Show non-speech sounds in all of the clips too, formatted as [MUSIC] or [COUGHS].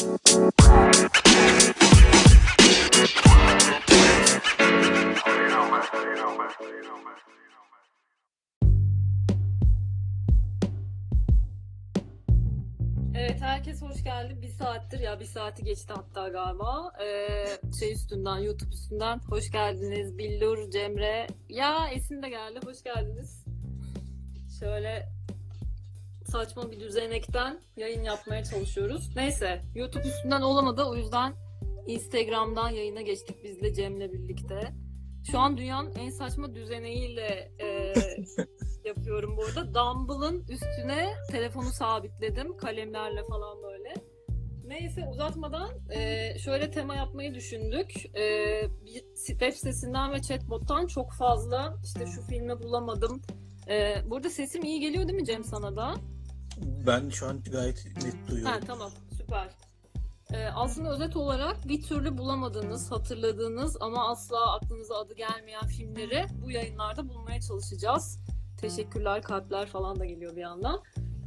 Evet herkes hoş geldi. Bir saattir ya bir saati geçti hatta galiba. Ee, şey üstünden YouTube üstünden hoş geldiniz. Billur, Cemre. Ya Esin de geldi. Hoş geldiniz. Şöyle saçma bir düzenekten yayın yapmaya çalışıyoruz. Neyse YouTube üstünden olamadı. O yüzden Instagram'dan yayına geçtik biz de Cem'le birlikte. Şu an dünyanın en saçma düzeneğiyle e, [LAUGHS] yapıyorum bu arada. Dumbbell'ın üstüne telefonu sabitledim kalemlerle falan böyle. Neyse uzatmadan e, şöyle tema yapmayı düşündük. E, bir web sitesinden ve chatbot'tan çok fazla işte şu filmi bulamadım. E, burada sesim iyi geliyor değil mi Cem sana da? Ben şu an gayet net duyuyorum. Ha tamam süper. Ee, aslında özet olarak bir türlü bulamadığınız, hatırladığınız ama asla aklınıza adı gelmeyen filmleri bu yayınlarda bulmaya çalışacağız. Teşekkürler, kalpler falan da geliyor bir yandan.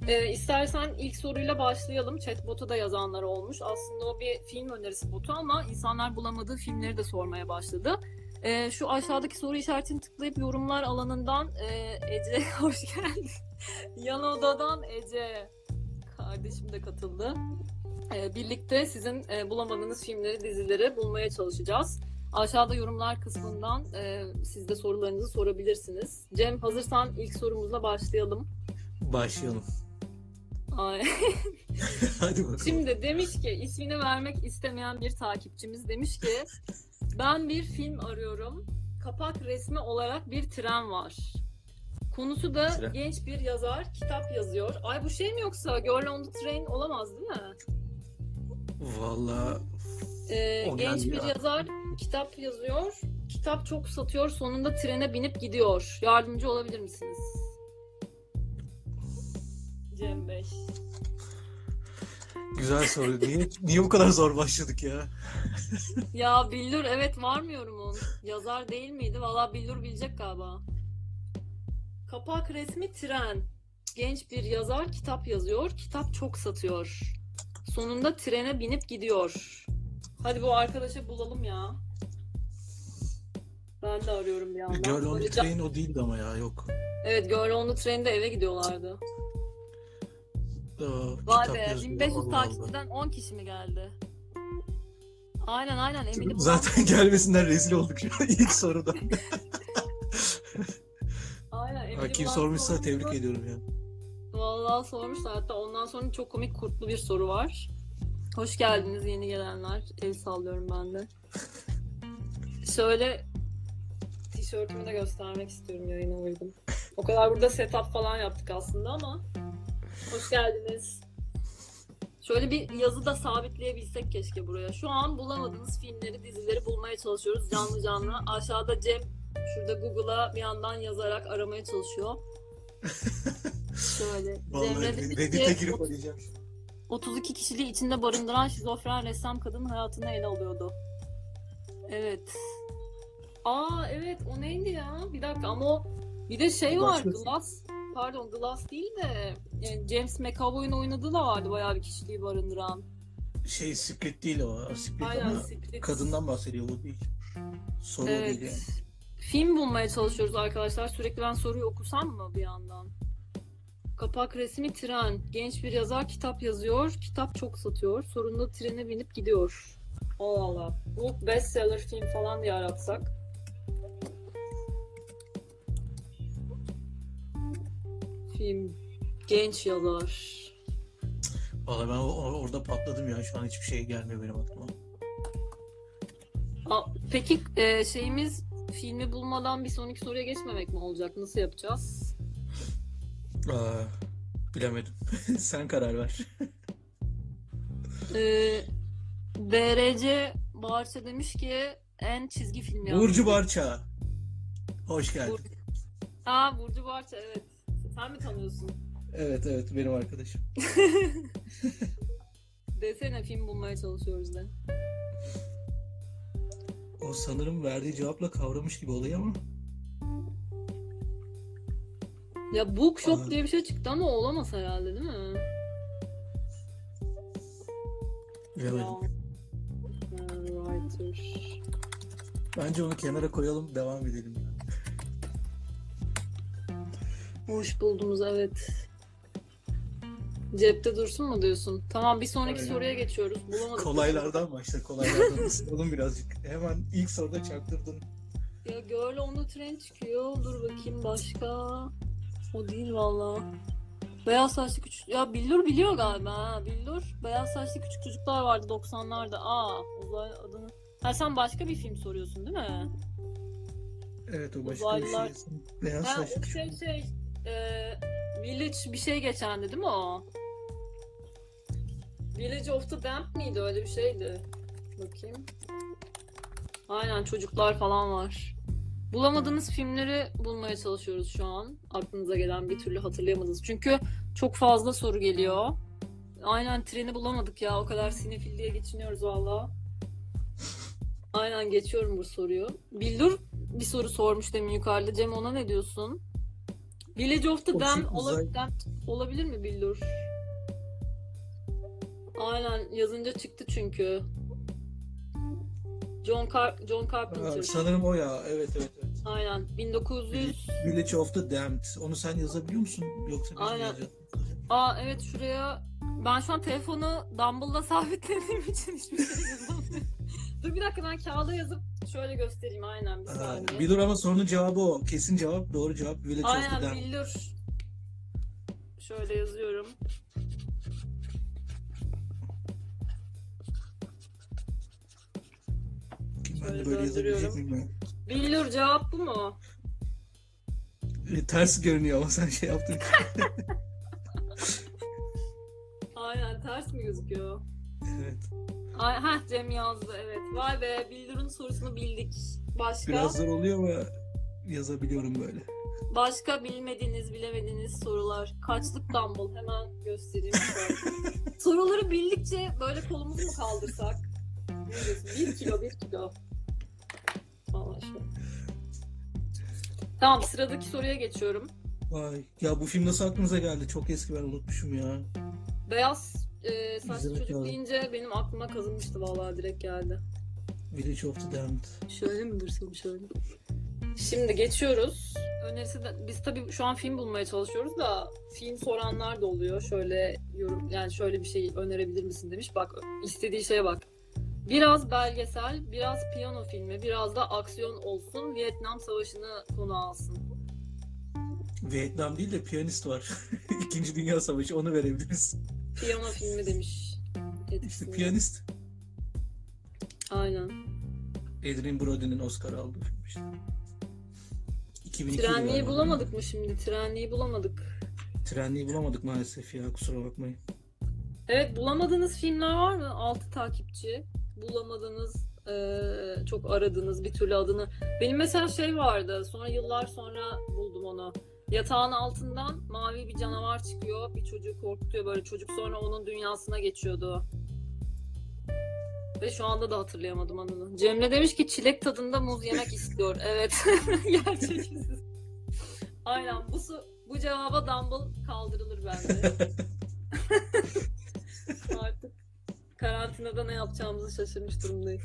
Ee, istersen ilk soruyla başlayalım. Chatbot'a da yazanlar olmuş. Aslında o bir film önerisi botu ama insanlar bulamadığı filmleri de sormaya başladı. Ee, şu aşağıdaki soru işaretini tıklayıp yorumlar alanından e, Ece [LAUGHS] hoş geldin. Yan odadan Ece kardeşim de katıldı. Ee, birlikte sizin e, bulamadığınız filmleri, dizileri bulmaya çalışacağız. Aşağıda yorumlar kısmından e, siz de sorularınızı sorabilirsiniz. Cem hazırsan ilk sorumuzla başlayalım. Başlayalım. Ay. [LAUGHS] Hadi bakalım. Şimdi demiş ki ismini vermek istemeyen bir takipçimiz demiş ki ben bir film arıyorum. Kapak resmi olarak bir tren var. Konusu da Tren. genç bir yazar kitap yazıyor. Ay bu şey mi yoksa Girl on the Train olamaz değil mi? Valla Ee, genç bir ya. yazar kitap yazıyor. Kitap çok satıyor. Sonunda trene binip gidiyor. Yardımcı olabilir misiniz? Cem Bey. güzel soru. Niye, niye bu kadar zor başladık ya? Ya Billur evet var mı yorumun? Yazar değil miydi? Valla Billur bilecek galiba. Kapak resmi tren. Genç bir yazar kitap yazıyor. Kitap çok satıyor. Sonunda trene binip gidiyor. Hadi bu arkadaşı bulalım ya. Ben de arıyorum bir yandan. Girl on Böyle the Train o değildi ama ya yok. Evet Girl on the Train'de eve gidiyorlardı. Aa, Vay kitap be yazıyor. 1500 Allah Allah. takipçiden 10 kişi mi geldi? Aynen aynen eminim. Zaten gelmesinden rezil olduk şu an ilk soruda. [LAUGHS] Ha, kim sormuşsa tebrik ediyorum ya. Vallahi sormuşlar. Hatta ondan sonra çok komik kurtlu bir soru var. Hoş geldiniz yeni gelenler. El sallıyorum ben de. [LAUGHS] Şöyle tişörtümü de göstermek istiyorum yayına uygun. O kadar burada setup falan yaptık aslında ama hoş geldiniz. Şöyle bir yazı da sabitleyebilsek keşke buraya. Şu an bulamadığınız filmleri, dizileri bulmaya çalışıyoruz canlı canlı. Aşağıda Cem şurada Google'a bir yandan yazarak aramaya çalışıyor. [LAUGHS] Şöyle. Vallahi Reddit'e ki, girip arayacağım. 32 kişiliği içinde barındıran şizofren ressam kadının hayatını ele alıyordu. Evet. Aa evet o neydi ya? Bir dakika ama o bir de şey var. Glass pardon Glass değil de yani James McAvoy'un oynadığı da vardı bayağı bir kişiliği barındıran. Şey Split değil o. Split Aynen ama Split. kadından bahsediyor bu değil. Soru o Evet. değil yani. Film bulmaya çalışıyoruz arkadaşlar. Sürekli ben soruyu okusam mı bir yandan? Kapak resmi tren. Genç bir yazar kitap yazıyor. Kitap çok satıyor. Sonunda trene binip gidiyor. Allah Allah. Bu bestseller film falan diye aratsak. Film. Genç yazar. Valla ben orada patladım ya. Şu an hiçbir şey gelmiyor benim aklıma. Aa, peki e, şeyimiz filmi bulmadan bir sonraki soruya geçmemek mi olacak? Nasıl yapacağız? Aa, bilemedim. [LAUGHS] Sen karar ver. Ee, BRC Barça demiş ki en çizgi film yaptı. Burcu Barça. Hoş geldin. Aa Burcu Barça evet. Sen mi tanıyorsun? Evet evet benim arkadaşım. [LAUGHS] Desene film bulmaya çalışıyoruz de. O sanırım verdiği cevapla kavramış gibi olayı ama. Ya Bookshop Aa. diye bir şey çıktı ama olamaz herhalde değil mi? Bilemedim. Writer. Bence onu kenara koyalım devam edelim. ya. Hoş buldunuz evet. Cepte dursun mu diyorsun? Tamam bir sonraki Aynen. soruya geçiyoruz. Bulamadık. Kolaylardan başla kolaylardan ısınalım birazcık. Hemen ilk soruda çarptırdın. Ya Girl on the Train çıkıyor. Dur bakayım başka. O değil valla. Beyaz saçlı küçük... Ya Billur biliyor galiba ha. Billur. Beyaz saçlı küçük çocuklar vardı 90'larda. Aa uzay adını... Ha sen başka bir film soruyorsun değil mi? Evet o başka Uzaylılar- bir şey. Beyaz Ha saçlı şey şey... E, Village bir şey geçendi değil mi o? Village of the Damned miydi? Öyle bir şeydi. Bakayım. Aynen çocuklar falan var. Bulamadığınız filmleri bulmaya çalışıyoruz şu an. Aklınıza gelen bir türlü hatırlayamadınız. Çünkü çok fazla soru geliyor. Aynen treni bulamadık ya. O kadar sinefil diye geçiniyoruz valla. Aynen geçiyorum bu soruyu. Bildur bir soru sormuş demin yukarıda. Cem ona ne diyorsun? Village of the Damned olabilir mi Bildur? Aynen yazınca çıktı çünkü. John Car John Carpenter. Aa, sanırım o ya. Evet evet evet. Aynen 1900 Village of the Damned. Onu sen yazabiliyor musun? Yoksa biz Aynen. Aa evet şuraya ben şu an telefonu Dumble'da sabitlediğim için hiçbir şey yazamıyorum. [LAUGHS] Dur bir dakika ben kağıda yazıp şöyle göstereyim aynen bir saniye. bir dur ama sorunun cevabı o. Kesin cevap. Doğru cevap. Village Aynen. Billur. Şöyle yazıyorum. Ben de böyle yazabilecek miyim ben? Billur cevap bu mu? E, ters görünüyor ama sen şey yaptın. [LAUGHS] Aynen ters mi gözüküyor? evet. Ay, heh Cem yazdı evet. Vay be Billur'un sorusunu bildik. Başka? Biraz zor oluyor ama yazabiliyorum böyle. Başka bilmediğiniz, bilemediğiniz sorular. Kaçlık dumbbell hemen göstereyim. [LAUGHS] Soruları bildikçe böyle kolumuzu mu kaldırsak? Ne diyorsun? Bir kilo, bir kilo. Tamam sıradaki soruya geçiyorum. Vay. Ya bu film nasıl aklınıza geldi? Çok eski ben unutmuşum ya. Beyaz e, saçlı İzlemek çocuk lazım. deyince benim aklıma kazınmıştı vallahi direkt geldi. Village of the Damned. Şöyle mi dursam şöyle? Şimdi geçiyoruz. Önerisi de, biz tabii şu an film bulmaya çalışıyoruz da film soranlar da oluyor. Şöyle yorum yani şöyle bir şey önerebilir misin demiş. Bak istediği şeye bak. Biraz belgesel, biraz piyano filmi, biraz da aksiyon olsun. Vietnam Savaşı'nı konu alsın. Vietnam değil de piyanist var. [LAUGHS] İkinci Dünya Savaşı onu verebiliriz. Piyano filmi demiş. İşte piyanist. Aynen. Adrien Brody'nin Oscar aldığı film işte. 2002 'ydi Trenliği bulamadık mı şimdi? Trenliği bulamadık. Trenliği bulamadık maalesef ya kusura bakmayın. Evet bulamadığınız filmler var mı? Altı takipçi. Bulamadığınız, eee, çok aradığınız bir türlü adını. Benim mesela şey vardı. Sonra yıllar sonra buldum onu. Yatağın altından mavi bir canavar çıkıyor. Bir çocuğu korkutuyor böyle. Çocuk sonra onun dünyasına geçiyordu. Ve şu anda da hatırlayamadım adını. Cemre demiş ki çilek tadında muz yemek istiyor. [LAUGHS] Evet. [LAUGHS] Gerçekten. Aynen. Bu, bu cevaba Dumble kaldırılır bence. [LAUGHS] Karantinada ne yapacağımızı şaşırmış durumdayız.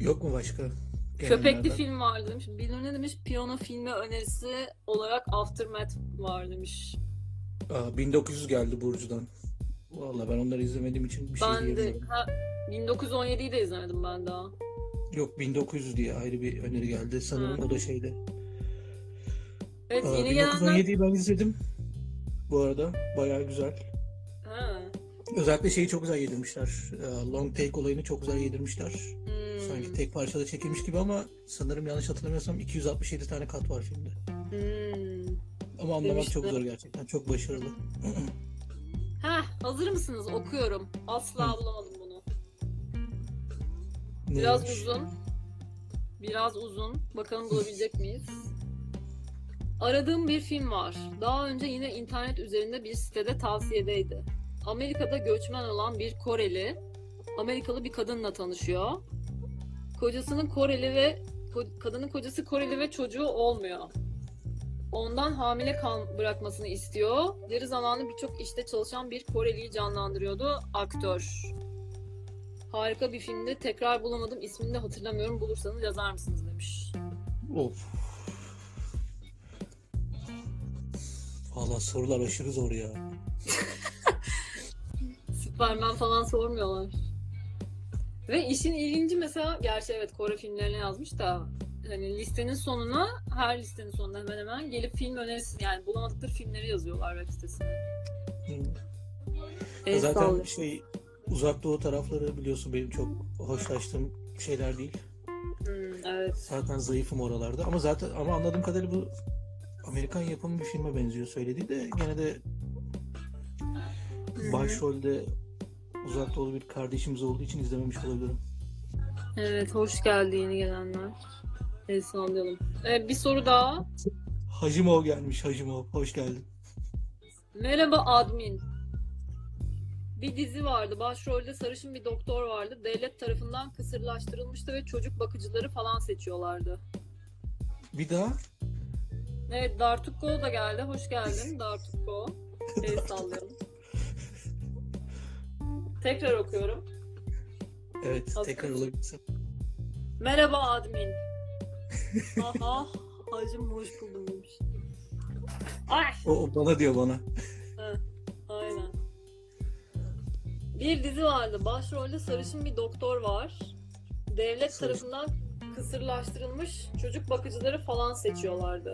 Yok mu başka? Köpekli Gelenlerden? film var demiş. Bilmem ne demiş. Piyano filmi önerisi olarak Aftermath var demiş. Aa, 1900 geldi Burcu'dan. Vallahi ben onları izlemediğim için bir şey ben de diyemiyorum. ha, 1917'yi de izlemedim ben daha. Yok 1900 diye ayrı bir öneri geldi. Sanırım o da şeyde. Evet Aa, yeni gelenler... 1917'yi ben izledim. Bu arada bayağı güzel. Ha. Özellikle şeyi çok güzel yedirmişler. Ee, Long take olayını çok güzel yedirmişler. Hmm. Sanki tek parçada çekilmiş gibi ama sanırım yanlış hatırlamıyorsam 267 tane kat var filmde. Hmm. Ama anlamak Demişti. çok zor gerçekten. Çok başarılı. [CLEARS THROAT] Heh, hazır mısınız? Okuyorum. Asla bulamadım bunu. Neymiş? Biraz uzun. Biraz uzun. Bakalım bulabilecek miyiz? Aradığım bir film var. Daha önce yine internet üzerinde bir sitede tavsiyedeydi. Amerika'da göçmen olan bir Koreli, Amerikalı bir kadınla tanışıyor. Kocasının Koreli ve kadının kocası Koreli ve çocuğu olmuyor. ondan hamile kal bırakmasını istiyor. Deri zamanlı birçok işte çalışan bir Koreli'yi canlandırıyordu aktör. Harika bir filmdi. Tekrar bulamadım. İsmini de hatırlamıyorum. Bulursanız yazar mısınız demiş. Of. Valla sorular aşırı zor ya. [LAUGHS] Superman falan sormuyorlar. Ve işin ilginci mesela gerçi evet Kore filmlerine yazmış da hani listenin sonuna her listenin sonuna hemen hemen gelip film önerisi yani bulamadıkları filmleri yazıyorlar web sitesine. Hı. El Zaten şey uzak doğu tarafları biliyorsun benim çok hoşlaştığım şeyler değil. Hmm, evet. Zaten zayıfım oralarda ama zaten ama anladığım kadarıyla bu Amerikan yapımı bir filme benziyor söylediği de gene de başrolde uzak doğulu bir kardeşimiz olduğu için izlememiş olabilirim. Evet hoş geldi yeni gelenler. El sallayalım. Evet, bir soru daha. Hacimov gelmiş Hacimov. Hoş geldin. Merhaba admin. Bir dizi vardı. Başrolde sarışın bir doktor vardı. Devlet tarafından kısırlaştırılmıştı ve çocuk bakıcıları falan seçiyorlardı. Bir daha Evet Dartukko da geldi. Hoş geldin Dartukko. El sallayalım. Tekrar okuyorum. evet Hazır tekrar olabilirsin. Merhaba admin. Aha hacım hoş buldum demiş. Ay O, o bana diyor bana. aynen. Bir dizi vardı. Başrolde sarışın bir doktor var. Devlet Sarışın. tarafından kısırlaştırılmış çocuk bakıcıları falan seçiyorlardı.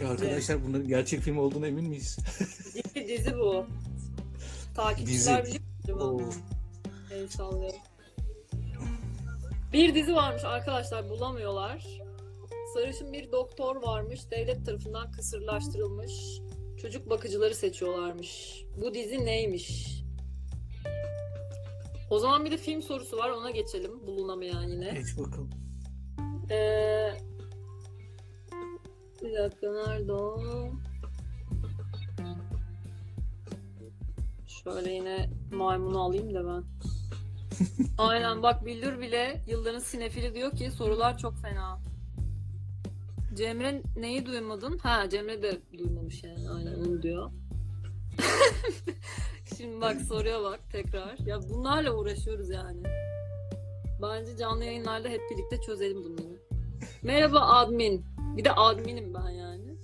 Ya arkadaşlar bunların gerçek film olduğuna emin miyiz? Dizi, dizi bu. Takipçiler Dizi. biliyor. El. Bir dizi varmış arkadaşlar bulamıyorlar. Sarışın bir doktor varmış. Devlet tarafından kısırlaştırılmış. Çocuk bakıcıları seçiyorlarmış. Bu dizi neymiş? O zaman bir de film sorusu var. Ona geçelim. Bulunamayan yine. Geç bakalım. Ee, bir dakika nerede o? Şöyle yine maymunu alayım da ben. [LAUGHS] Aynen bak Billur bile yılların sinefili diyor ki sorular çok fena. Cemre neyi duymadın? Ha Cemre de duymamış yani aynen onu diyor. [LAUGHS] Şimdi bak soruya bak tekrar. Ya bunlarla uğraşıyoruz yani. Bence canlı yayınlarda hep birlikte çözelim bunları. Merhaba admin. Bir de adminim ben yani.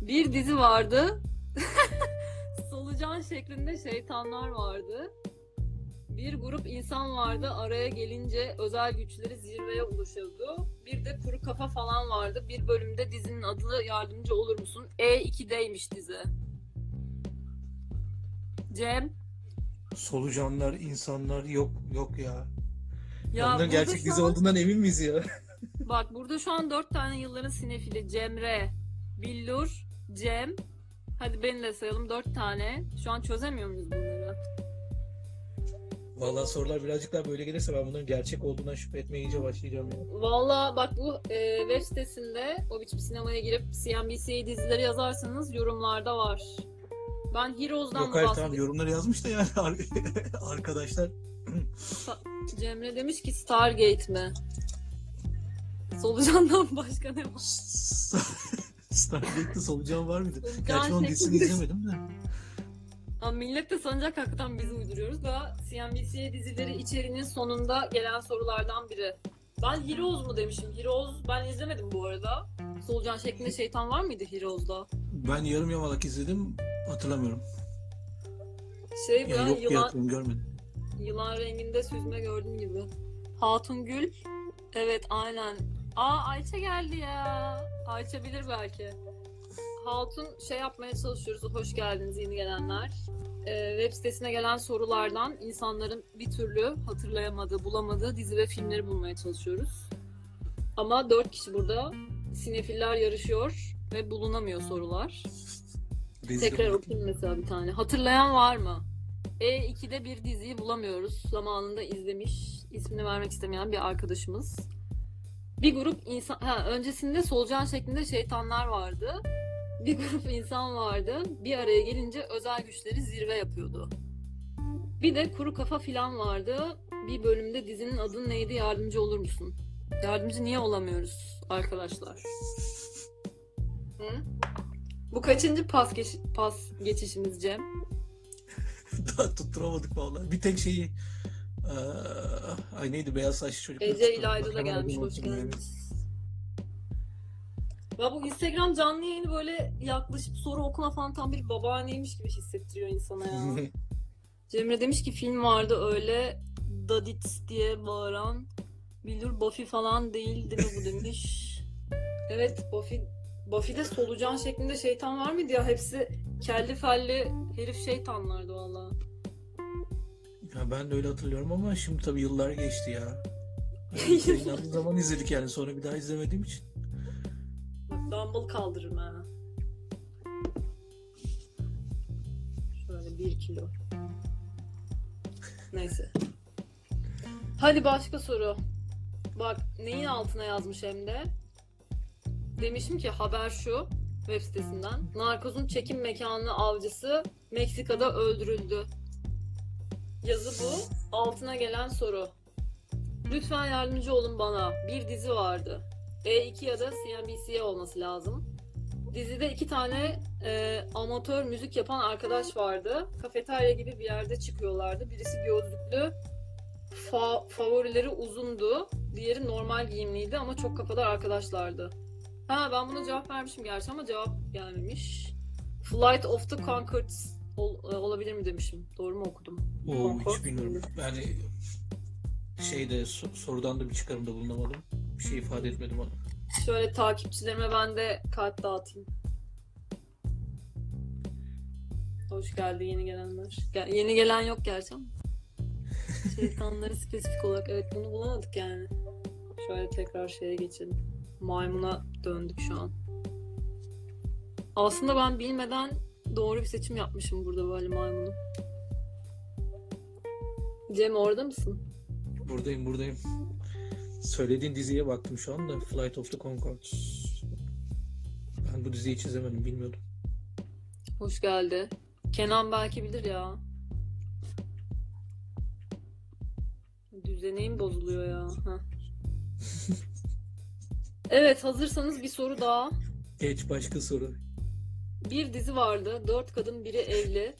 bir dizi vardı. [LAUGHS] Solucan şeklinde şeytanlar vardı. Bir grup insan vardı. Araya gelince özel güçleri zirveye ulaşıyordu. Bir de kuru kafa falan vardı. Bir bölümde dizinin adına yardımcı olur musun? E2'deymiş dizi. Cem. Solucanlar, insanlar yok yok ya. Ya Onların gerçek dizi an- olduğundan emin miyiz ya? [LAUGHS] Bak burada şu an dört tane yılların sinefili. Cemre, Billur, Cem. Hadi beni de sayalım dört tane. Şu an çözemiyor muyuz bunları? Vallahi sorular birazcık daha böyle gelirse ben bunların gerçek olduğundan şüphe etmeye iyice başlayacağım ya. Valla bak bu e, web sitesinde o biçim sinemaya girip CNBC dizileri yazarsanız yorumlarda var. Ben Heroes'dan Yok hayır tamam bahsedeyim. yorumları yazmış da yani [LAUGHS] arkadaşlar [CLEARS THROAT] Cemre demiş ki Stargate mi? Solucan'dan başka ne var? [LAUGHS] Stargate'de solucan var mıydı? Gerçi onun dizisini izlemedim de. Ha, millet de sanacak hakikaten biz uyduruyoruz da CNBC dizileri içeriğinin sonunda gelen sorulardan biri. Ben Heroes mu demişim? Heroes ben izlemedim bu arada. Solucan şeklinde şeytan var mıydı Heroes'da? Ben yarım yamalak izledim hatırlamıyorum. Şey Yani yok diye yılan, hatırlıyorum görmedim. yılan renginde süzme gördüm gibi. Hatun Gül. Evet aynen. Aa Ayça geldi ya. Ayça bilir belki. Hatun şey yapmaya çalışıyoruz. Hoş geldiniz yeni gelenler. Ee, web sitesine gelen sorulardan insanların bir türlü hatırlayamadığı, bulamadığı dizi ve filmleri bulmaya çalışıyoruz. Ama dört kişi burada. Sinefiller yarışıyor ve bulunamıyor sorular. Rezil Tekrar okuyayım mesela bir tane. Hatırlayan var mı? E2'de bir diziyi bulamıyoruz. Zamanında izlemiş. ismini vermek istemeyen bir arkadaşımız. Bir grup insan... Ha, öncesinde solucan şeklinde şeytanlar vardı. Bir grup insan vardı. Bir araya gelince özel güçleri zirve yapıyordu. Bir de kuru kafa filan vardı. Bir bölümde dizinin adı neydi yardımcı olur musun? Yardımcı niye olamıyoruz arkadaşlar? Hı? Bu kaçıncı pas, geç- pas geçişimiz Cem? [LAUGHS] Daha tutturamadık vallahi. Bir tek şeyi eee, ay neydi beyaz saçlı çocuk. Ece İlayda da gelmiş. Hoş geldiniz. Ya bu Instagram canlı yayını böyle yaklaşıp soru okuma falan tam bir babaanneymiş gibi hissettiriyor insana ya. [LAUGHS] Cemre demiş ki film vardı öyle Dadit diye bağıran Bildur Buffy falan değil değil mi bu demiş. [LAUGHS] Evet Buffy Buffy'de solucan şeklinde şeytan var mıydı ya? Hepsi kelli felli herif şeytanlardı valla. Ya ben de öyle hatırlıyorum ama şimdi tabii yıllar geçti ya. [LAUGHS] Hani yayınlandığı zaman izledik yani sonra bir daha izlemediğim için. Dumbbell kaldırırım ha. Şöyle bir kilo. Neyse. Hadi başka soru. Bak neyin altına yazmış hem de. Demişim ki haber şu web sitesinden. Narkozun çekim mekanı avcısı Meksika'da öldürüldü. Yazı bu. Altına gelen soru. Lütfen yardımcı olun bana. Bir dizi vardı. E2 ya da CNBC olması lazım. Dizide iki tane e, amatör müzik yapan arkadaş vardı. Kafeterya gibi bir yerde çıkıyorlardı. Birisi gözlüklü, fa- favorileri uzundu. Diğeri normal giyimliydi ama çok kafadar arkadaşlardı. Ha ben buna cevap vermişim gerçi ama cevap gelmemiş. Flight of the Conchords ol- e, olabilir mi demişim. Doğru mu okudum? Oo Concord hiç bilmiyorum. Yani şeyde so- sorudan da bir çıkarımda bulunamadım. Bir şey ifade etmedim ona. Şöyle takipçilerime ben de kart dağıtayım. Hoş geldi yeni gelenler. Gel- yeni gelen yok gerçi ama. [LAUGHS] Şeytanları spesifik olarak evet bunu bulamadık yani. Şöyle tekrar şeye geçelim. Maymuna döndük şu an. Aslında ben bilmeden doğru bir seçim yapmışım burada böyle maymunu. Cem orada mısın? Buradayım buradayım. Söylediğin diziye baktım şu anda. Flight of the Conchords. Ben bu diziyi hiç izlemedim bilmiyordum. Hoş geldi. Kenan belki bilir ya. Düzeneğim bozuluyor ya. [LAUGHS] Evet hazırsanız bir soru daha. Geç başka soru. Bir dizi vardı. Dört kadın biri evli.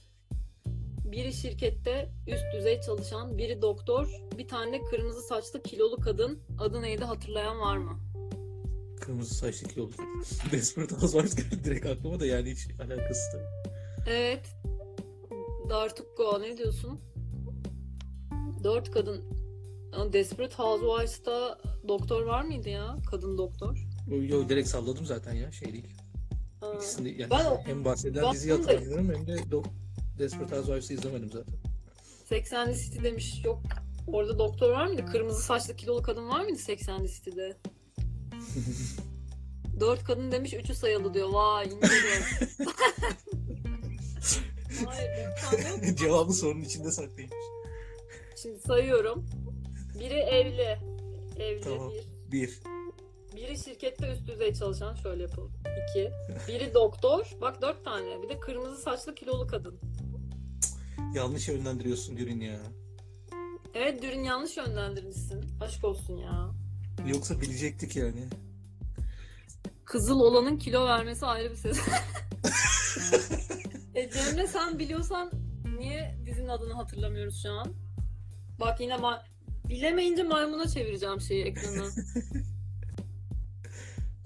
Biri şirkette üst düzey çalışan, biri doktor, bir tane kırmızı saçlı kilolu kadın. Adı neydi hatırlayan var mı? Kırmızı saçlı kilolu. [LAUGHS] Desperate Housewives geldi direkt aklıma da yani hiç alakası da. Evet. Dartukko ne diyorsun? Dört kadın. Desperate Housewives'ta doktor var mıydı ya? Kadın doktor. Yo, yo, direkt salladım zaten ya şey değil. İkisini yani Ben hem bahseden ben diziyi hatırlamıyorum hem de Do- Desperate Housewives'ı izlemedim zaten. 80'li City demiş. Yok. Orada doktor var mıydı? Kırmızı saçlı kilolu kadın var mıydı 80'li City'de? [LAUGHS] Dört kadın demiş, üçü sayılı diyor. Vay ince. [LAUGHS] [LAUGHS] Cevabı sorunun içinde saklayayım. Şimdi sayıyorum. Biri evli. Evli Tamam. bir. Bir. Biri şirkette üst düzey çalışan şöyle yapalım. İki. Biri doktor. Bak dört tane. Bir de kırmızı saçlı kilolu kadın. Yanlış yönlendiriyorsun Dürün ya. Evet dürün yanlış yönlendirmişsin. Aşk olsun ya. Yoksa bilecektik yani. Kızıl olanın kilo vermesi ayrı bir ses. [LAUGHS] e Cemre sen biliyorsan niye dizinin adını hatırlamıyoruz şu an? Bak yine ma- bilemeyince maymuna çevireceğim şeyi ekranı. [LAUGHS]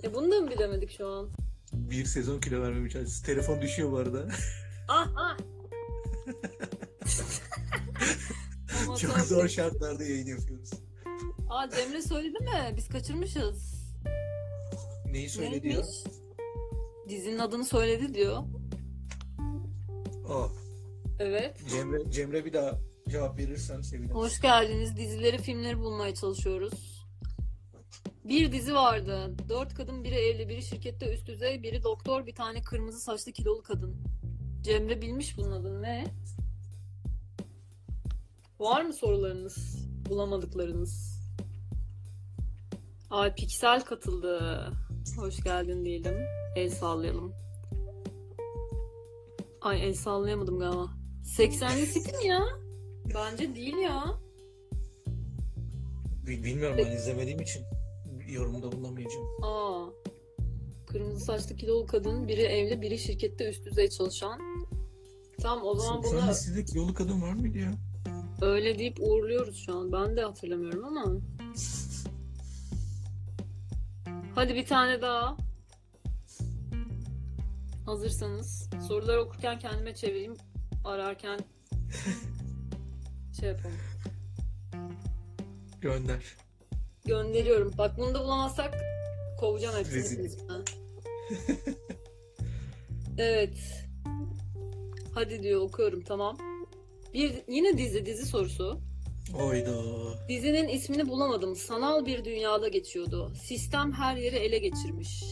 e bunu da mı bilemedik şu an? Bir sezon kilo verme mücadelesi. Telefon düşüyor bu arada. Ah ah! [LAUGHS] Çok zor şartlarda yayın yapıyoruz. Aa Cemre söyledi mi? Biz kaçırmışız. Neyi söyledi ya? Neymiş? Dizinin adını söyledi diyor. Aa, Evet. Cemre, Cemre bir daha cevap verirsen sevinirim. Hoş geldiniz. Dizileri, filmleri bulmaya çalışıyoruz. Bir dizi vardı. Dört kadın, biri evli, biri şirkette üst düzey, biri doktor, bir tane kırmızı saçlı kilolu kadın. Cemre bilmiş bunun adını. Ne? Var mı sorularınız? Bulamadıklarınız? Ay Piksel katıldı. Hoş geldin diyelim. El sallayalım. Ay el sallayamadım galiba. 80'li City mi ya? Bence değil ya. Bil- Bilmiyorum ben izlemediğim için. Yorumda bulunamayacağım. Aa. Kırmızı saçlı kilolu kadın, biri evli, biri şirkette üst düzey çalışan. Tamam o zaman Sen, bunu listede kilolu kadın var mıydı ya? öyle deyip uğurluyoruz şu an. Ben de hatırlamıyorum ama. [LAUGHS] Hadi bir tane daha. Hazırsanız. Soruları okurken kendime çevireyim. Ararken [LAUGHS] şey yapalım. Gönder. Gönderiyorum. Bak bunu da bulamazsak kovacağım hepsini. [LAUGHS] Evet. Hadi diyor okuyorum tamam. Bir yine dizi dizi sorusu. Oydu. Dizinin ismini bulamadım. Sanal bir dünyada geçiyordu. Sistem her yeri ele geçirmiş.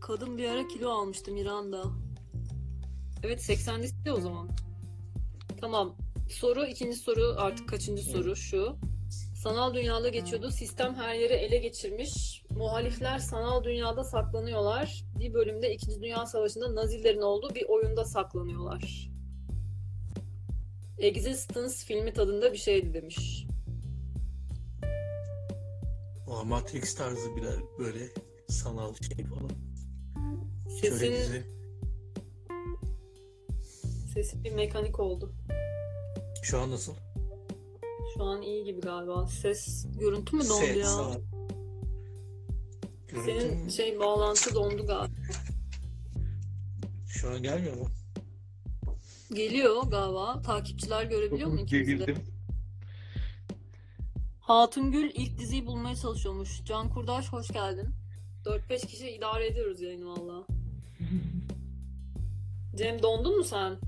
Kadın bir ara kilo almıştı Miranda. Evet 80 liste o zaman. Tamam. Soru ikinci soru artık kaçıncı soru şu. Sanal dünyada geçiyordu. Sistem her yeri ele geçirmiş. Muhalifler sanal dünyada saklanıyorlar. Bir bölümde 2. Dünya Savaşı'nda Nazilerin olduğu bir oyunda saklanıyorlar. Existence filmi tadında bir şeydi demiş. O Matrix tarzı bir böyle sanal şey falan. Sesin, sesi bir mekanik oldu. Şu an nasıl? Şu an iyi gibi galiba. Ses, görüntü mü dondu Set, ya? Görüntü Senin şey bağlantı dondu galiba. Şu an gelmiyor mu? Geliyor galiba. Takipçiler görebiliyor mu ikimizi de? Gerildim. Hatungül ilk diziyi bulmaya çalışıyormuş. Can Kurdaş hoş geldin. 4-5 kişi idare ediyoruz yayını valla. [LAUGHS] Cem dondun mu sen?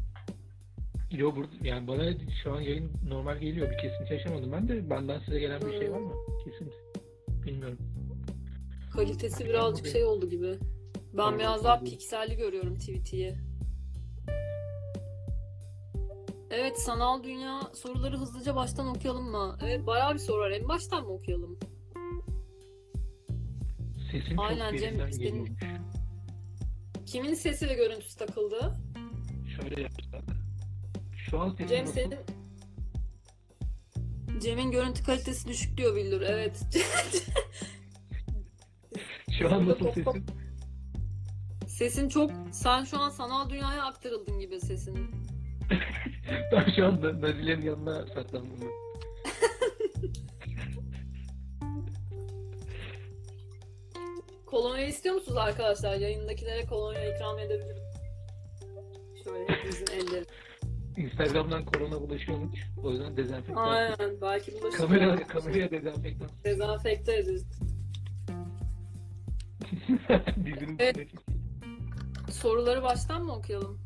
Yo burada yani bana şu an yayın normal geliyor. Bir kesinti yaşamadım ben de. Benden size gelen bir şey var mı? Kesinti. Bilmiyorum. Kalitesi birazcık şey oldu gibi. Ben biraz daha pikselli görüyorum tweet'i. Evet sanal dünya soruları hızlıca baştan okuyalım mı? Evet bayağı bir soru var. En baştan mı okuyalım? Sesin Aynen çok Cem, senin-. Kimin sesi ve görüntüsü takıldı? Şöyle yapsak. Şu an sesin Cem nasıl? senin Cem'in görüntü kalitesi düşük diyor Bildur. Evet. [LAUGHS] Şu an nasıl sesin? Sesin çok sen şu an sanal dünyaya aktarıldın gibi sesin. [LAUGHS] Ben şu an da Nazilerin yanına saklandım. Kolonya istiyor musunuz arkadaşlar? Yayındakilere kolonya ikram edebilirim. Şöyle hepimizin elleri. Instagram'dan korona bulaşıyormuş. O yüzden dezenfektan. Aynen belki bulaşıcı. Kamera, kameraya dezenfektan. Dezenfekte ederiz. [LAUGHS] Dizinin Evet. Soruları baştan mı okuyalım?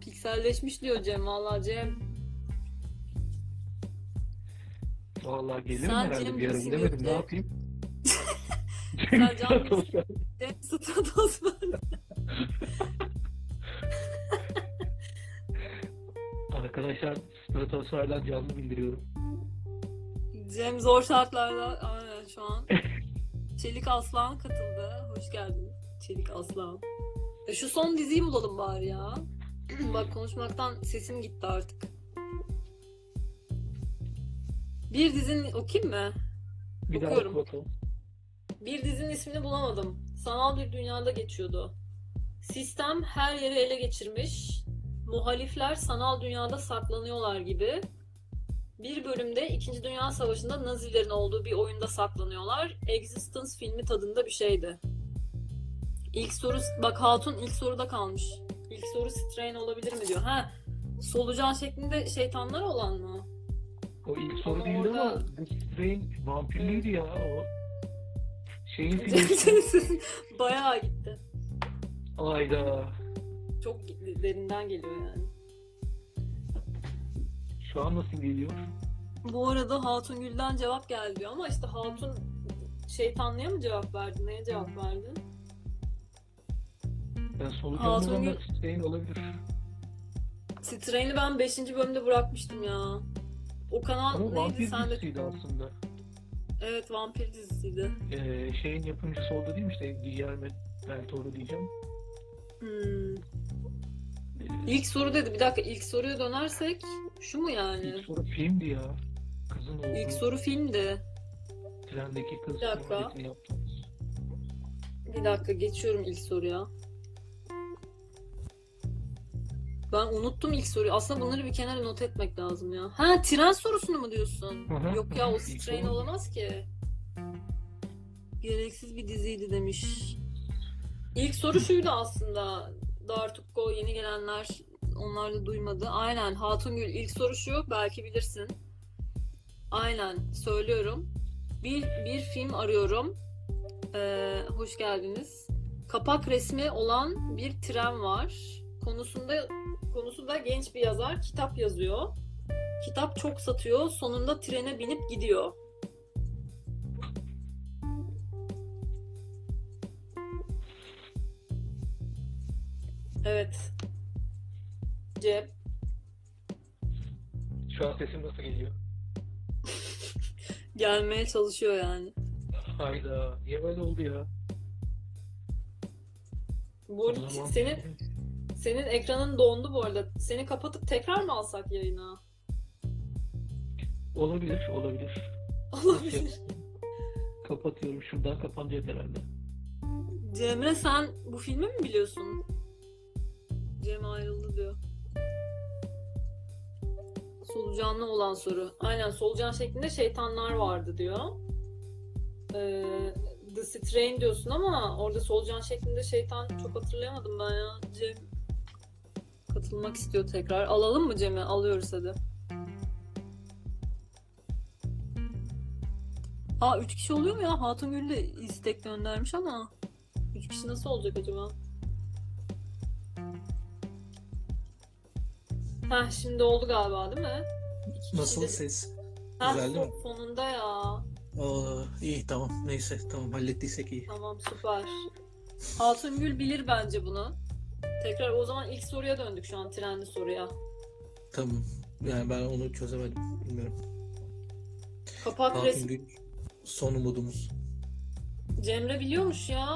Pikselleşmiş diyor Cem. Valla Cem. Vallahi gelirim Sen herhalde Cem bir ara bilemedim ne yapayım. [LAUGHS] Sen Cem [LAUGHS] gibisin. Arkadaşlar Stratosfer'den canlı bildiriyorum. Cem zor şartlarda aynen şu an. [LAUGHS] Çelik Aslan katıldı. Hoş geldin Çelik Aslan. E şu son diziyi bulalım bari ya. [CLEARS THROAT] Bak konuşmaktan sesim gitti artık. Bir dizinin okuyayım mı? Bir Okuyorum. bakalım. Bir dizinin ismini bulamadım. Sanal bir dünyada geçiyordu. Sistem her yeri ele geçirmiş. Muhalifler sanal dünyada saklanıyorlar gibi. Bir bölümde 2. Dünya Savaşı'nda Nazilerin olduğu bir oyunda saklanıyorlar. Existence filmi tadında bir şeydi. İlk soru, bak Hatun ilk soruda kalmış. İlk soru Strain olabilir mi diyor. Ha, solucan şeklinde şeytanlar olan mı? O ilk soru Ama değildi orada- ama Strain vampirliydi ya o. Şeyin [LAUGHS] filmi. bayağı gitti. Ayda. Çok derinden geliyor yani. Şu an nasıl geliyor? Bu arada Hatun Gül'den cevap geldi diyor ama işte Hatun şeytanlığa mı cevap verdi? Neye cevap verdi? Ben almadan Gül- Strain olabilir. Strain'i ben 5. bölümde bırakmıştım ya. O kanal Ama neydi vampir sen de? dizisiydi aslında. Evet vampir dizisiydi. Ee, şeyin yapımcısı oldu değil mi işte Guillermo del Toro diyeceğim. Hmm. İlk soru dedi. Bir dakika ilk soruya dönersek şu mu yani? ilk soru filmdi ya. Kızın olduğu. İlk soru filmdi. trendeki kız Bir dakika. muhabbetini yaptınız. Bir dakika geçiyorum ilk soruya. Ben unuttum ilk soruyu. Aslında bunları bir kenara not etmek lazım ya. Ha tren sorusunu mu diyorsun? Hı hı, Yok ya o. İlk strain soru. olamaz ki. Gereksiz bir diziydi demiş. İlk soru şuydu aslında. Dartukko yeni gelenler onlar da duymadı. Aynen Hatungül ilk soru şu belki bilirsin. Aynen söylüyorum. Bir, bir film arıyorum. Ee, hoş geldiniz. Kapak resmi olan bir tren var. Konusunda konusu da genç bir yazar kitap yazıyor. Kitap çok satıyor. Sonunda trene binip gidiyor. Evet. Cep. Şu an sesim nasıl geliyor? [LAUGHS] Gelmeye çalışıyor yani. Hayda. Niye böyle oldu ya? Bu zaman- senin senin ekranın dondu bu arada. Seni kapatıp tekrar mı alsak yayına? Olabilir, olabilir. Olabilir. Kapatıyorum. Şuradan kapanacak herhalde. Cemre sen bu filmi mi biliyorsun? Cem ayrıldı diyor. Solucanlı olan soru. Aynen solucan şeklinde şeytanlar vardı diyor. Ee, The Strain diyorsun ama orada solucan şeklinde şeytan çok hatırlayamadım ben ya. Cem katılmak istiyor tekrar. Alalım mı Cem'i? Alıyoruz hadi. Aa 3 kişi oluyor mu ya? Hatun Gül de istek göndermiş ama 3 kişi nasıl olacak acaba? Heh şimdi oldu galiba değil mi? İki Nasıl de- ses? Heh, Güzel değil mi? son- Sonunda ya. Aa, iyi tamam neyse tamam hallettiysek iyi. Tamam süper. Hatun Gül bilir bence bunu. Tekrar o zaman ilk soruya döndük şu an trenli soruya. Tamam. Yani ben onu çözemedim. Bilmiyorum. Kapak Hatun resmi. Gül son umudumuz. Cemre biliyormuş ya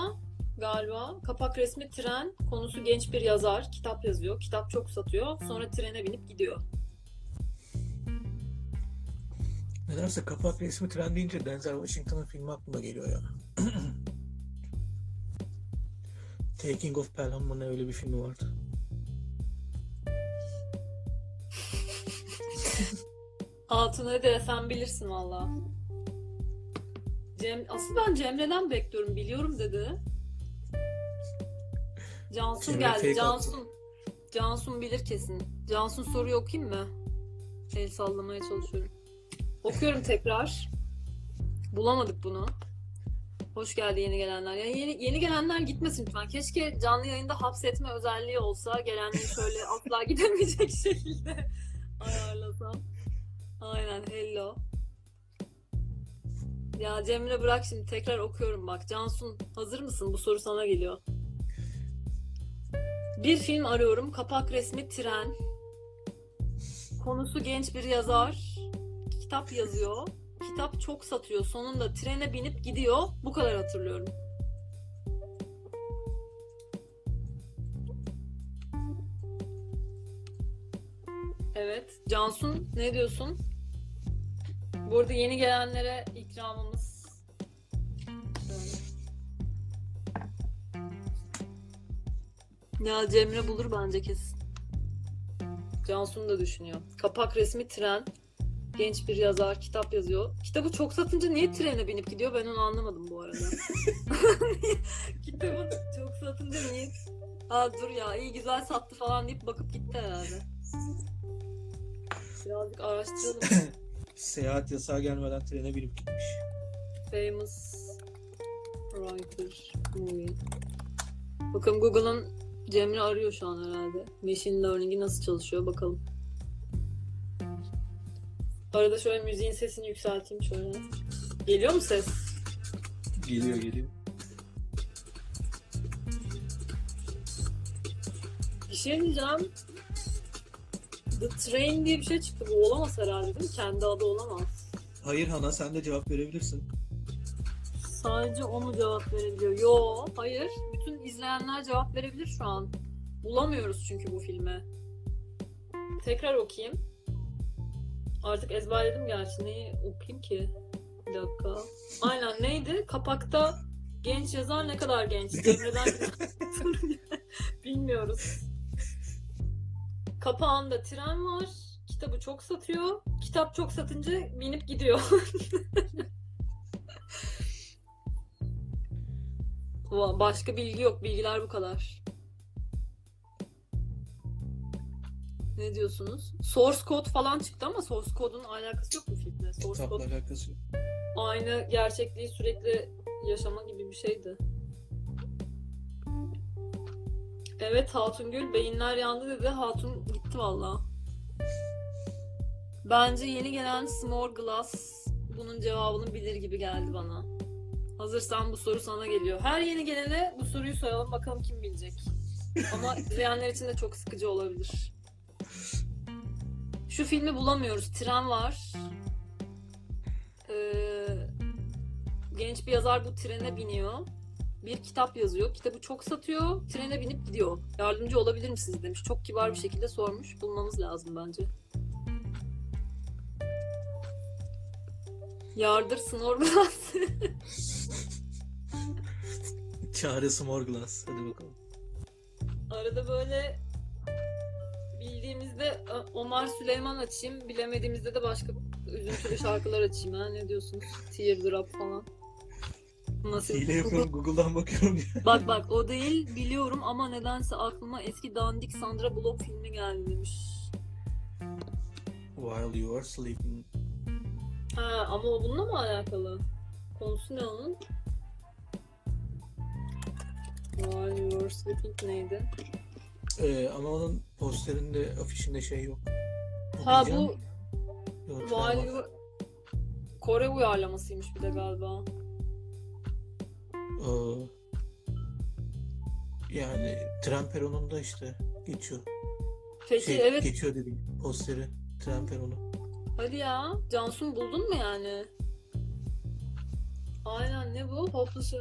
galiba. Kapak resmi tren. Konusu genç bir yazar. Kitap yazıyor. Kitap çok satıyor. Sonra trene binip gidiyor. Nedense kapak resmi tren deyince Denzel Washington'ın filmi aklıma geliyor ya. [CLEARS THROAT] Taking of Pelham mı ne öyle bir filmi vardı. [LAUGHS] Hatun hadi sen bilirsin valla. Cem, asıl ben Cemre'den bekliyorum. Biliyorum dedi. Cansun Cemre geldi. Cansun. Cansun bilir kesin. Cansun soruyu okuyayım mı? El sallamaya çalışıyorum. Okuyorum tekrar. Bulamadık bunu. Hoş geldi yeni gelenler. Yani yeni, yeni gelenler gitmesin lütfen. Keşke canlı yayında hapsetme özelliği olsa gelenleri şöyle [LAUGHS] asla gidemeyecek şekilde ayarlasam. Aynen hello. Ya Cemre bırak şimdi tekrar okuyorum bak. Cansun hazır mısın? Bu soru sana geliyor. Bir film arıyorum. Kapak resmi tren. Konusu genç bir yazar. Kitap yazıyor. Kitap çok satıyor. Sonunda trene binip gidiyor. Bu kadar hatırlıyorum. Evet. Cansun ne diyorsun? Burada yeni gelenlere ikramımız. Ya Cemre bulur bence kesin. Cansu'nu da düşünüyor. Kapak resmi tren. Genç bir yazar kitap yazıyor. Kitabı çok satınca niye trene binip gidiyor ben onu anlamadım bu arada. [LAUGHS] Kitabı çok satınca niye... Aa dur ya iyi güzel sattı falan deyip bakıp gitti herhalde. Birazcık araştıralım. [COUGHS] Seyahat yasağı gelmeden trene binip gitmiş. Famous writer movie. Bakın Google'ın Cemre arıyor şu an herhalde. Machine Learning'i nasıl çalışıyor bakalım. Arada şöyle müziğin sesini yükselteyim şöyle. Geliyor mu ses? Geliyor geliyor. Bir şey diyeceğim. The Train diye bir şey çıktı. Bu olamaz herhalde değil mi? Kendi adı olamaz. Hayır Hana sen de cevap verebilirsin. Sadece o mu cevap verebiliyor? Yo, hayır. Bütün izleyenler cevap verebilir şu an. Bulamıyoruz çünkü bu filmi. Tekrar okuyayım. Artık ezberledim gerçi. Neyi okuyayım ki? Bir dakika. Aynen neydi? Kapakta genç yazar ne kadar genç? Cemre'den [LAUGHS] bilmiyoruz. Kapağında tren var. Kitabı çok satıyor. Kitap çok satınca binip gidiyor. [LAUGHS] Başka bilgi yok. Bilgiler bu kadar. Ne diyorsunuz? Source code falan çıktı ama source code'un alakası yok mu filmle? Source Kitapla code alakası yok. aynı gerçekliği sürekli yaşama gibi bir şeydi. Evet Hatun Gül beyinler yandı dedi. Hatun gitti valla. Bence yeni gelen Small Glass bunun cevabını bilir gibi geldi bana. Hazırsan bu soru sana geliyor. Her yeni gelene bu soruyu soralım bakalım kim bilecek. Ama [LAUGHS] izleyenler için de çok sıkıcı olabilir. Şu filmi bulamıyoruz. Tren var. Ee, genç bir yazar bu trene biniyor. Bir kitap yazıyor. Kitabı çok satıyor. Trene binip gidiyor. Yardımcı olabilir misiniz demiş. Çok kibar bir şekilde sormuş. Bulmamız lazım bence. Yardır Snorglass. [LAUGHS] Çare Smorglass. Hadi bakalım. Arada böyle bildiğimizde Omar Süleyman açayım. Bilemediğimizde de başka üzüntülü şarkılar açayım. Ha? Ne diyorsunuz? Teardrop falan. Nasıl? Hile yapıyorum Google'dan bakıyorum. [LAUGHS] Bak bak o değil biliyorum ama nedense aklıma eski dandik Sandra Bullock filmi geldi demiş. While you are sleeping. Ha ama o bununla mı alakalı? Konusu ne onun? While you were sleeping neydi? Ee, ama onun posterinde, afişinde şey yok. Ha bu While you Kore uyarlamasıymış bir de galiba. Ee, yani tren peronunda işte geçiyor. Peki Şey, evet geçiyor dedim posteri. Tren peronu. hadi ya Cansun buldun mu yani? Aynen ne bu? Hopeless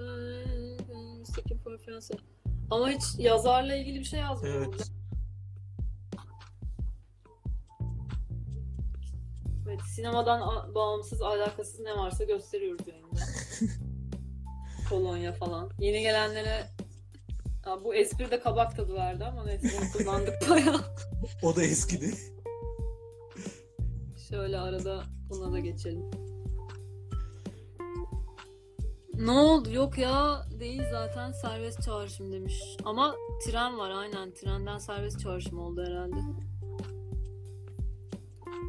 Mistaken for Fiancé. Ama hiç yazarla ilgili bir şey yazmıyor. burada. Evet. Evet, sinemadan bağımsız, alakasız ne varsa gösteriyoruz yayında. [LAUGHS] Kolonya falan. Yeni gelenlere Ha, bu espri de kabak tadı verdi ama neyse kullandık bayağı. [LAUGHS] O da eskidi. Şöyle arada buna da geçelim. Ne oldu? Yok ya değil zaten serbest çağrışım demiş. Ama tren var aynen. Trenden serbest çağrışım oldu herhalde.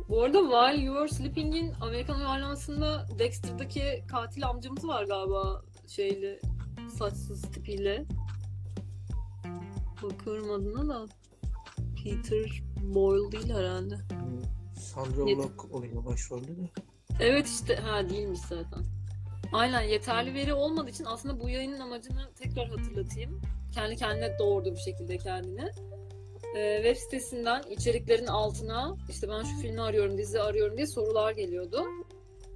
Bu arada While You Were Sleeping'in Amerikan uyarlamasında Dexter'daki katil amcamız var galiba şeyli saçsız tipiyle. Bakıyorum adına da Peter Boyle değil herhalde. Sandra Yet- Bullock oynuyor başrolde de. Evet işte ha değilmiş zaten. Aynen yeterli veri olmadığı için aslında bu yayının amacını tekrar hatırlatayım. Kendi kendine doğurdu bir şekilde kendini. Ee, web sitesinden içeriklerin altına işte ben şu filmi arıyorum, dizi arıyorum diye sorular geliyordu.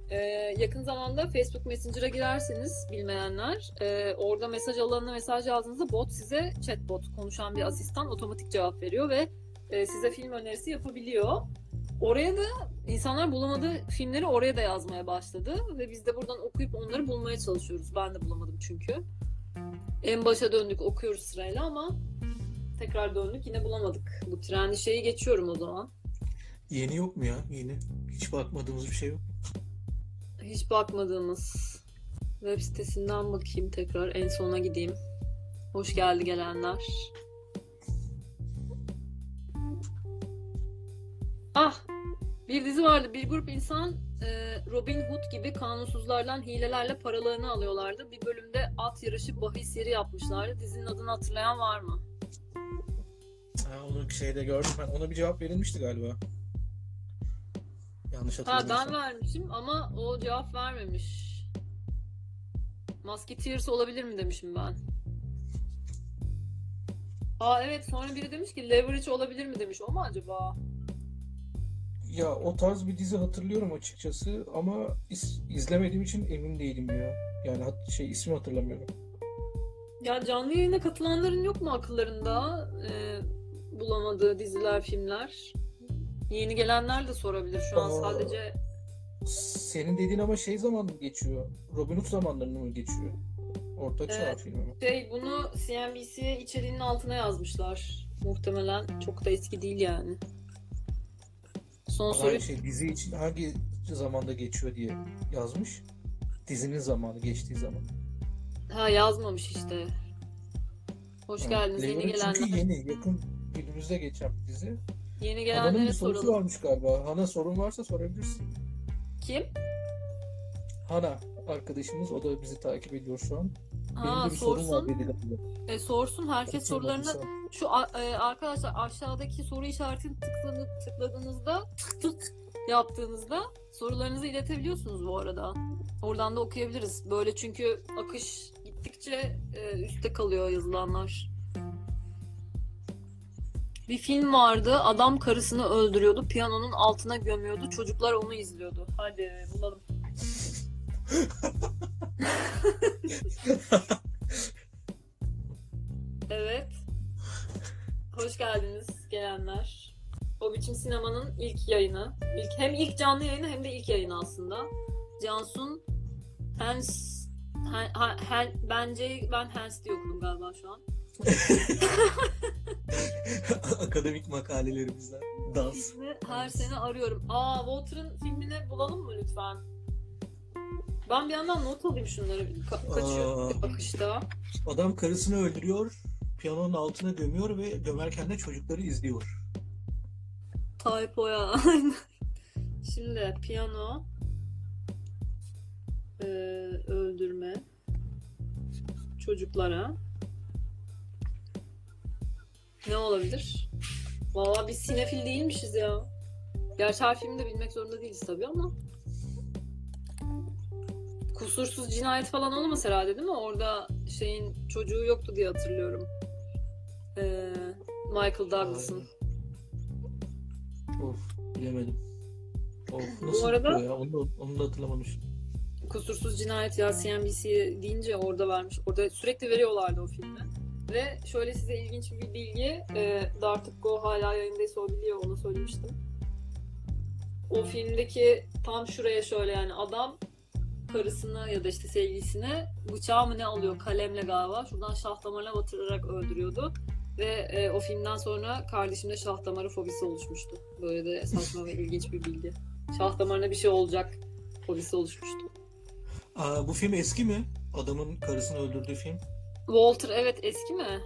Ee, yakın zamanda Facebook Messenger'a girerseniz bilmeyenler e, orada mesaj alanına mesaj yazdığınızda bot size chatbot konuşan bir asistan otomatik cevap veriyor ve e, size film önerisi yapabiliyor. Oraya da İnsanlar bulamadığı filmleri oraya da yazmaya başladı ve biz de buradan okuyup onları bulmaya çalışıyoruz. Ben de bulamadım çünkü. En başa döndük okuyoruz sırayla ama tekrar döndük yine bulamadık. Bu trenli şeyi geçiyorum o zaman. Yeni yok mu ya? Yeni. Hiç bakmadığımız bir şey yok. Hiç bakmadığımız web sitesinden bakayım tekrar en sona gideyim. Hoş geldi gelenler. Ah bir dizi vardı. Bir grup insan e, Robin Hood gibi kanunsuzlardan hilelerle paralarını alıyorlardı. Bir bölümde at yarışı bahis yeri yapmışlardı. Dizinin adını hatırlayan var mı? Ha, onu şeyde gördüm ben. Ona bir cevap verilmişti galiba. Yanlış Ha hatırlamıyorsam. ben vermişim ama o cevap vermemiş. Musketeers olabilir mi demişim ben. Aa evet sonra biri demiş ki Leverage olabilir mi demiş. O mu acaba? Ya o tarz bir dizi hatırlıyorum açıkçası ama is- izlemediğim için emin değilim ya. Yani hat- şey ismi hatırlamıyorum. Ya canlı yayına katılanların yok mu akıllarında e, bulamadığı diziler, filmler? Yeni gelenler de sorabilir şu an Aa. sadece Senin dediğin ama şey zaman mı geçiyor? Robin Hood zamanlarını mı geçiyor? Orta çağ Evet. filmi mi? Şey bunu CNBC'ye içeriğinin altına yazmışlar. Muhtemelen çok da eski değil yani. Son soru şey, dizi için hangi zamanda geçiyor diye yazmış. Dizinin zamanı geçtiği zaman. ha yazmamış işte. Hoş Ha, geldiniz yeni gelenler. Çünkü yeni, yakın günümüzde geçen bir dizi. Yeni Hana'nın gelenlere bir sorusu soralım. varmış galiba. Hana sorun varsa sorabilirsin. Kim? Hana arkadaşımız o da bizi takip ediyor şu an. Benim sorun var sorsun. E, sorsun herkes Bakayım, sorularını bakayım. şu e, arkadaşlar aşağıdaki soru işaretini tıkladı, tıkladığınızda [LAUGHS] tık tık yaptığınızda sorularınızı iletebiliyorsunuz bu arada. Oradan da okuyabiliriz. Böyle çünkü akış gittikçe e, üstte kalıyor yazılanlar. Bir film vardı. Adam karısını öldürüyordu. Piyanonun altına gömüyordu. Çocuklar onu izliyordu. Hadi bulalım. Evet. Hoş geldiniz gelenler. O biçim sinemanın ilk yayını. İlk, hem ilk canlı yayını hem de ilk yayını aslında. Cansun Hens Hen, Ha- Hen- bence ben Hens diye okudum galiba şu an. [LAUGHS] Akademik makalelerimizden. Dans. Her sene arıyorum. Aa Water'ın filmini bulalım mı lütfen? Ben bir yandan not alayım şunları. Ka- kaçıyor Aa. akışta. Adam karısını öldürüyor, piyanonun altına gömüyor ve gömerken de çocukları izliyor. Typo ya. [LAUGHS] aynen. Şimdi piyano eee, öldürme çocuklara ne olabilir? Valla biz sinefil değilmişiz ya. Gerçi her filmi de bilmek zorunda değiliz tabii ama kusursuz cinayet falan olmaz herhalde değil mi? Orada şeyin çocuğu yoktu diye hatırlıyorum. Eee, Michael Douglas'ın. Of, bilemedim. Of, nasıl arada- yapıyor ya? Onu, da- onu da hatırlamamışım. Kusursuz Cinayet ya CNBC deyince orada vermiş. Orada sürekli veriyorlardı o filmi. Ve şöyle size ilginç bir bilgi. E, Dartık Go hala yayındaysa o biliyor onu söylemiştim. O filmdeki tam şuraya şöyle yani adam karısını ya da işte sevgilisini bıçağı mı ne alıyor kalemle galiba. Şuradan şah damarına batırarak öldürüyordu. Ve e, o filmden sonra kardeşimde şah damarı fobisi oluşmuştu. Böyle de saçma ve ilginç bir bilgi. Şah damarına bir şey olacak fobisi oluşmuştu. Aa, bu film eski mi? Adamın karısını öldürdüğü film. Walter evet eski mi?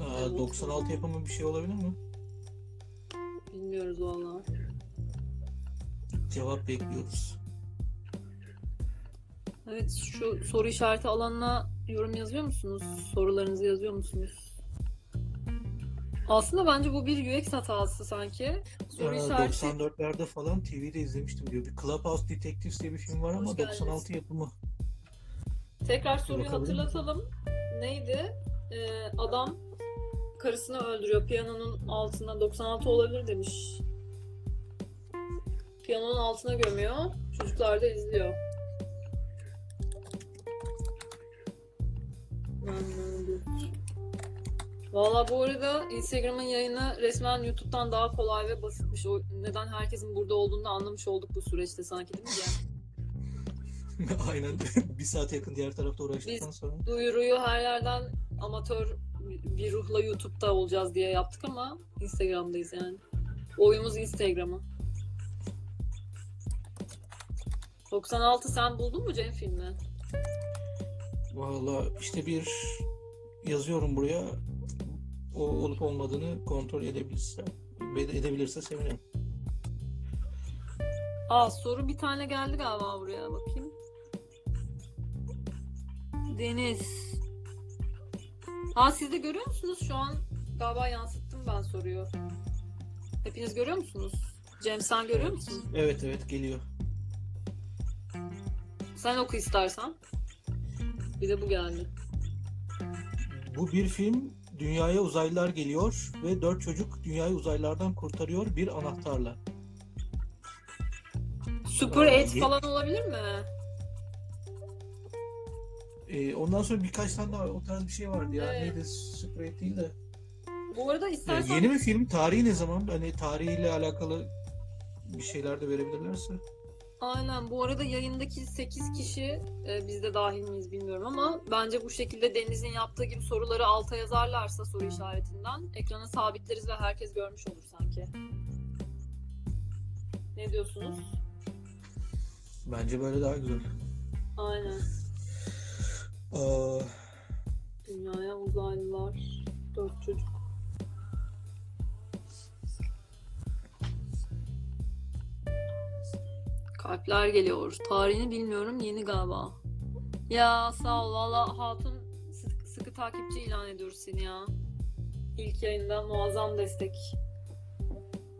Aa, Evet. 96 yapımı bir şey olabilir mi? Bilmiyoruz valla. Cevap bekliyoruz. Evet şu soru işareti alanına yorum yazıyor musunuz? Sorularınızı yazıyor musunuz? Aslında bence bu bir UX hatası sanki. Soru Aa, işareti 94'lerde falan TV'de izlemiştim diyor. Bir Clubhouse Detectives diye bir film var ama Hoş geldiniz. 96 yapımı. tekrar soruyu miyim? hatırlatalım. Neydi? Ee, adam karısını öldürüyor. Piyanonun altına 96 olabilir demiş. Piyanonun altına gömüyor. Çocuklar da izliyor. Valla bu arada Instagram'ın yayını resmen YouTube'dan daha kolay ve basitmiş. O neden herkesin burada olduğunu anlamış olduk bu süreçte sanki değil mi Cem? [LAUGHS] Aynen. [LAUGHS] bir saat yakın diğer tarafta uğraştıktan sonra. Duyuruyu her yerden amatör bir ruhla YouTube'da olacağız diye yaptık ama Instagram'dayız yani. Oyumuz Instagram'ı. 96 sen buldun mu Cem filmi? Valla işte bir yazıyorum buraya. O olup olmadığını kontrol edebilirse edebilirse sevinirim. Aa soru bir tane geldi galiba buraya bakayım. Deniz. Ha siz de görüyor musunuz? Şu an galiba yansıttım ben soruyu. Hepiniz görüyor musunuz? Cem sen görüyor musun? Evet evet geliyor. Sen oku istersen. Bir de bu geldi. Bu bir film. Dünyaya uzaylılar geliyor ve dört çocuk dünyayı uzaylılardan kurtarıyor bir anahtarla. Super Aa, 8 ye- falan olabilir mi? Ee, ondan sonra birkaç tane daha o tarz bir şey vardı ya. Evet. Neydi? Super 8 değil de. Bu arada Ya istersen yeni bir film. Tarihi ne zaman? Hani tarihiyle alakalı bir şeyler de verebilirlerse. Aynen. Bu arada yayındaki 8 kişi e, biz de dahil miyiz bilmiyorum ama bence bu şekilde Deniz'in yaptığı gibi soruları alta yazarlarsa soru işaretinden ekrana sabitleriz ve herkes görmüş olur sanki. Ne diyorsunuz? Bence böyle daha güzel. Aynen. Aa, Dünyaya uzaylılar. Dört çocuk. Kalpler geliyor. Tarihini bilmiyorum. Yeni galiba. Ya sağ ol. Valla Hatun sıkı, sıkı takipçi ilan ediyoruz seni ya. İlk yayından muazzam destek.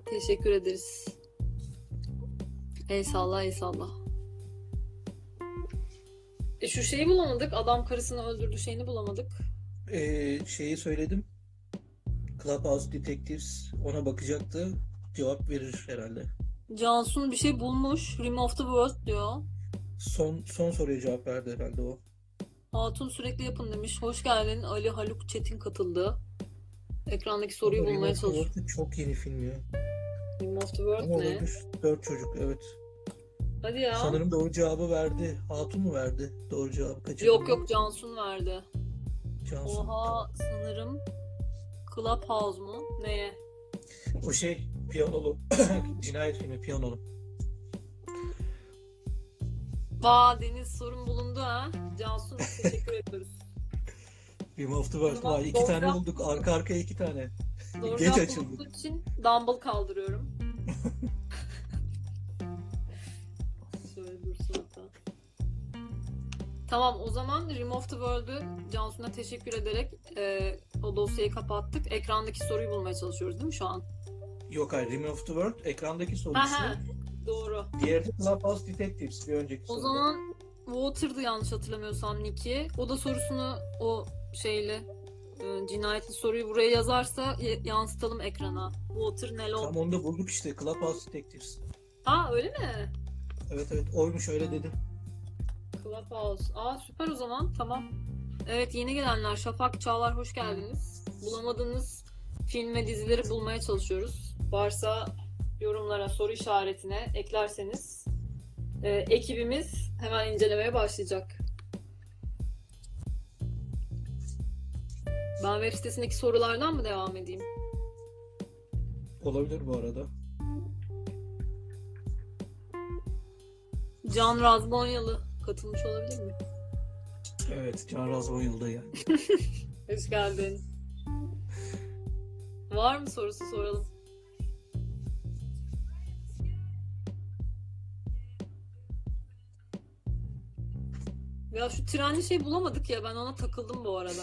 Teşekkür ederiz. Eyvallah eyvallah. E şu şeyi bulamadık. Adam karısını öldürdü şeyini bulamadık. Ee, şeyi söyledim. Clubhouse Detectives ona bakacaktı. Cevap verir herhalde. Cansu'nun bir şey bulmuş. Remove the word diyor. Son son soruya cevap verdi herhalde o. Hatun sürekli yapın demiş. Hoş geldin. Ali Haluk Çetin katıldı. Ekrandaki soruyu Ama bulmaya çalışıyor. Çok yeni film ya. Remove the word Ama ne? olabilir. Dört çocuk evet. Hadi ya. Sanırım doğru cevabı verdi. Hatun mu verdi? Doğru cevabı kaçırdı. Yok yok Cansu'nun verdi. Cansu. Oha sanırım Clubhouse mu? Neye? O şey piyanolu. [COUGHS] Cinayet filmi piyanolu. Vaa Deniz sorun bulundu ha. Cansu teşekkür ediyoruz. Remove the Word. Tamam, Vay, iki tane bulduk. Arka arkaya iki tane. Doğru Geç açıldı. için dumbbell kaldırıyorum. [LAUGHS] Şöyle dursun hatta. Tamam o zaman Remove the World'ü Cansu'na teşekkür ederek e, o dosyayı kapattık. Ekrandaki soruyu bulmaya çalışıyoruz değil mi şu an? Yok hayır. Remove the Word. Ekrandaki sorusu. Aha, doğru. Diğeri de Clubhouse Detectives. Bir önceki O soru. zaman Water'dı yanlış hatırlamıyorsam Nicky. O da sorusunu o şeyle e, cinayetli soruyu buraya yazarsa yansıtalım ekrana. Water Nelon. Tam onu da bulduk işte. Clubhouse Detectives. Aa öyle mi? Evet evet. Oymuş öyle dedim. Clubhouse. Aa süper o zaman. Tamam. Evet yeni gelenler. Şafak, Çağlar hoş geldiniz. Bulamadığınız film ve dizileri bulmaya çalışıyoruz. Varsa yorumlara soru işaretine eklerseniz e, ekibimiz hemen incelemeye başlayacak. Ben web sitesindeki sorulardan mı devam edeyim? Olabilir bu arada. Can Razbonyalı katılmış olabilir mi? Evet. Can Razvan yılda yani. [LAUGHS] Hoş geldin. Var mı sorusu soralım. Ya şu trenli şey bulamadık ya ben ona takıldım bu arada. [LAUGHS]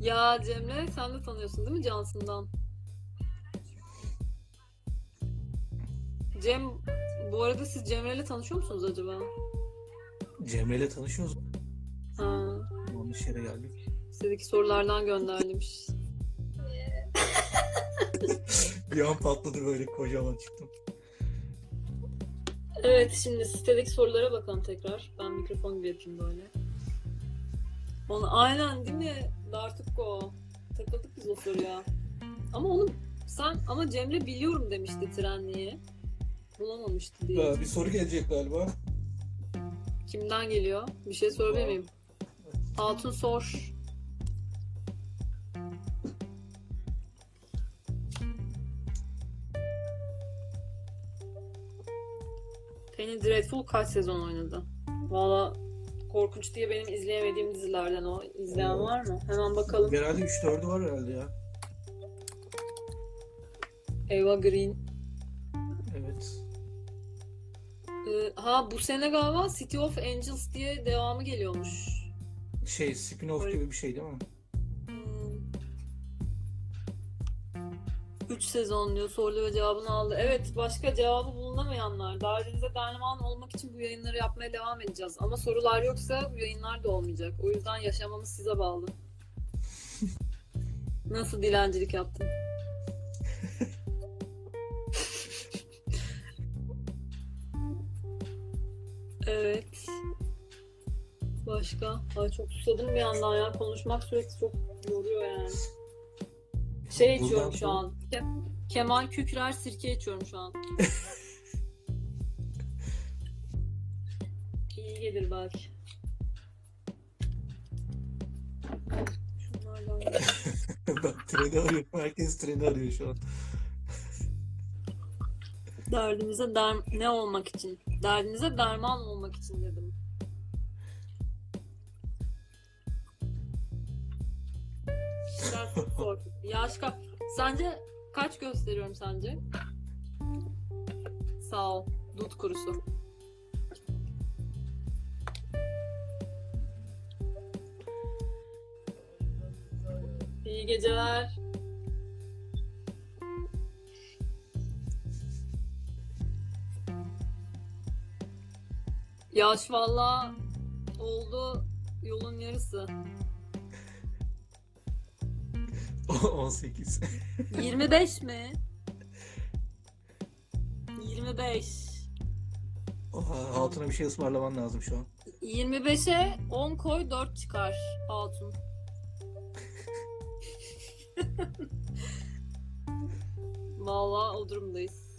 ya Cemre sen de tanıyorsun değil mi Johnson'dan? Cem bu arada siz Cemre'yle tanışıyor musunuz acaba? Cemre'yle tanışıyoruz. Ha, Yanlış yere geldik. sizdeki sorulardan göndermiş. Bir an patladı böyle kocaman çıktım. Evet şimdi sitedeki sorulara bakalım tekrar. Ben mikrofon gibi yapayım böyle. Onu aynen değil mi? Dartukko. Takıldık biz o soruya. Ama onu sen ama Cemre biliyorum demişti trenliği. Bulamamıştı diye. Ee, bir soru gelecek galiba. Kimden geliyor? Bir şey sorabilir miyim? Hatun sor. Penny Dreadful kaç sezon oynadı? Valla korkunç diye benim izleyemediğim dizilerden o. İzleyen var mı? Hemen bakalım. Herhalde 3-4'ü var herhalde ya. Eva Green. Evet. Ee, ha bu sene galiba City of Angels diye devamı geliyormuş. Şey spin-off gibi bir şey değil mi? 3 sezon diyor soru ve cevabını aldı. Evet başka cevabı bulunamayanlar. Derdinize derman olmak için bu yayınları yapmaya devam edeceğiz. Ama sorular yoksa bu yayınlar da olmayacak. O yüzden yaşamamız size bağlı. [LAUGHS] Nasıl dilencilik yaptın? [LAUGHS] evet. Başka? Ay çok susadım bir yandan ya. Konuşmak sürekli çok yoruyor yani. Şey Buradan içiyorum şu an. Ke- Kemal Kükrer sirke içiyorum şu an. [LAUGHS] İyi gelir belki. Şunlardan Bak [LAUGHS] treni arıyorum. Herkes treni arıyor şu an. Derdimize der ne olmak için? Derdinize derman olmak için dedim. Sor. Yaş kaç? Sence kaç gösteriyorum sence? Sağ ol. Dut kurusu. İyi geceler. Yaş valla oldu yolun yarısı. [LAUGHS] 18. 25 mi? 25. Oha, Hatun'a bir şey ısmarlaman lazım şu an. 25'e 10 koy 4 çıkar Hatun. [LAUGHS] Valla o durumdayız.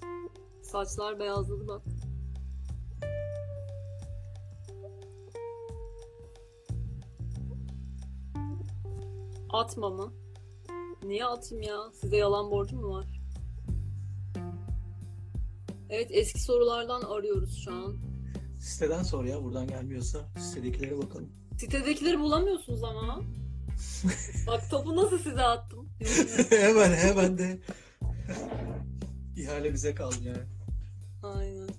Saçlar beyazladı bak. Atma mı? Niye atayım ya? Size yalan borcum mu var? Evet eski sorulardan arıyoruz şu an. Siteden sor ya buradan gelmiyorsa. Sitedekilere bakalım. Sitedekileri bulamıyorsunuz ama. [LAUGHS] Bak topu nasıl size attım. [LAUGHS] hemen hemen de ihale bize kaldı yani. Aynen.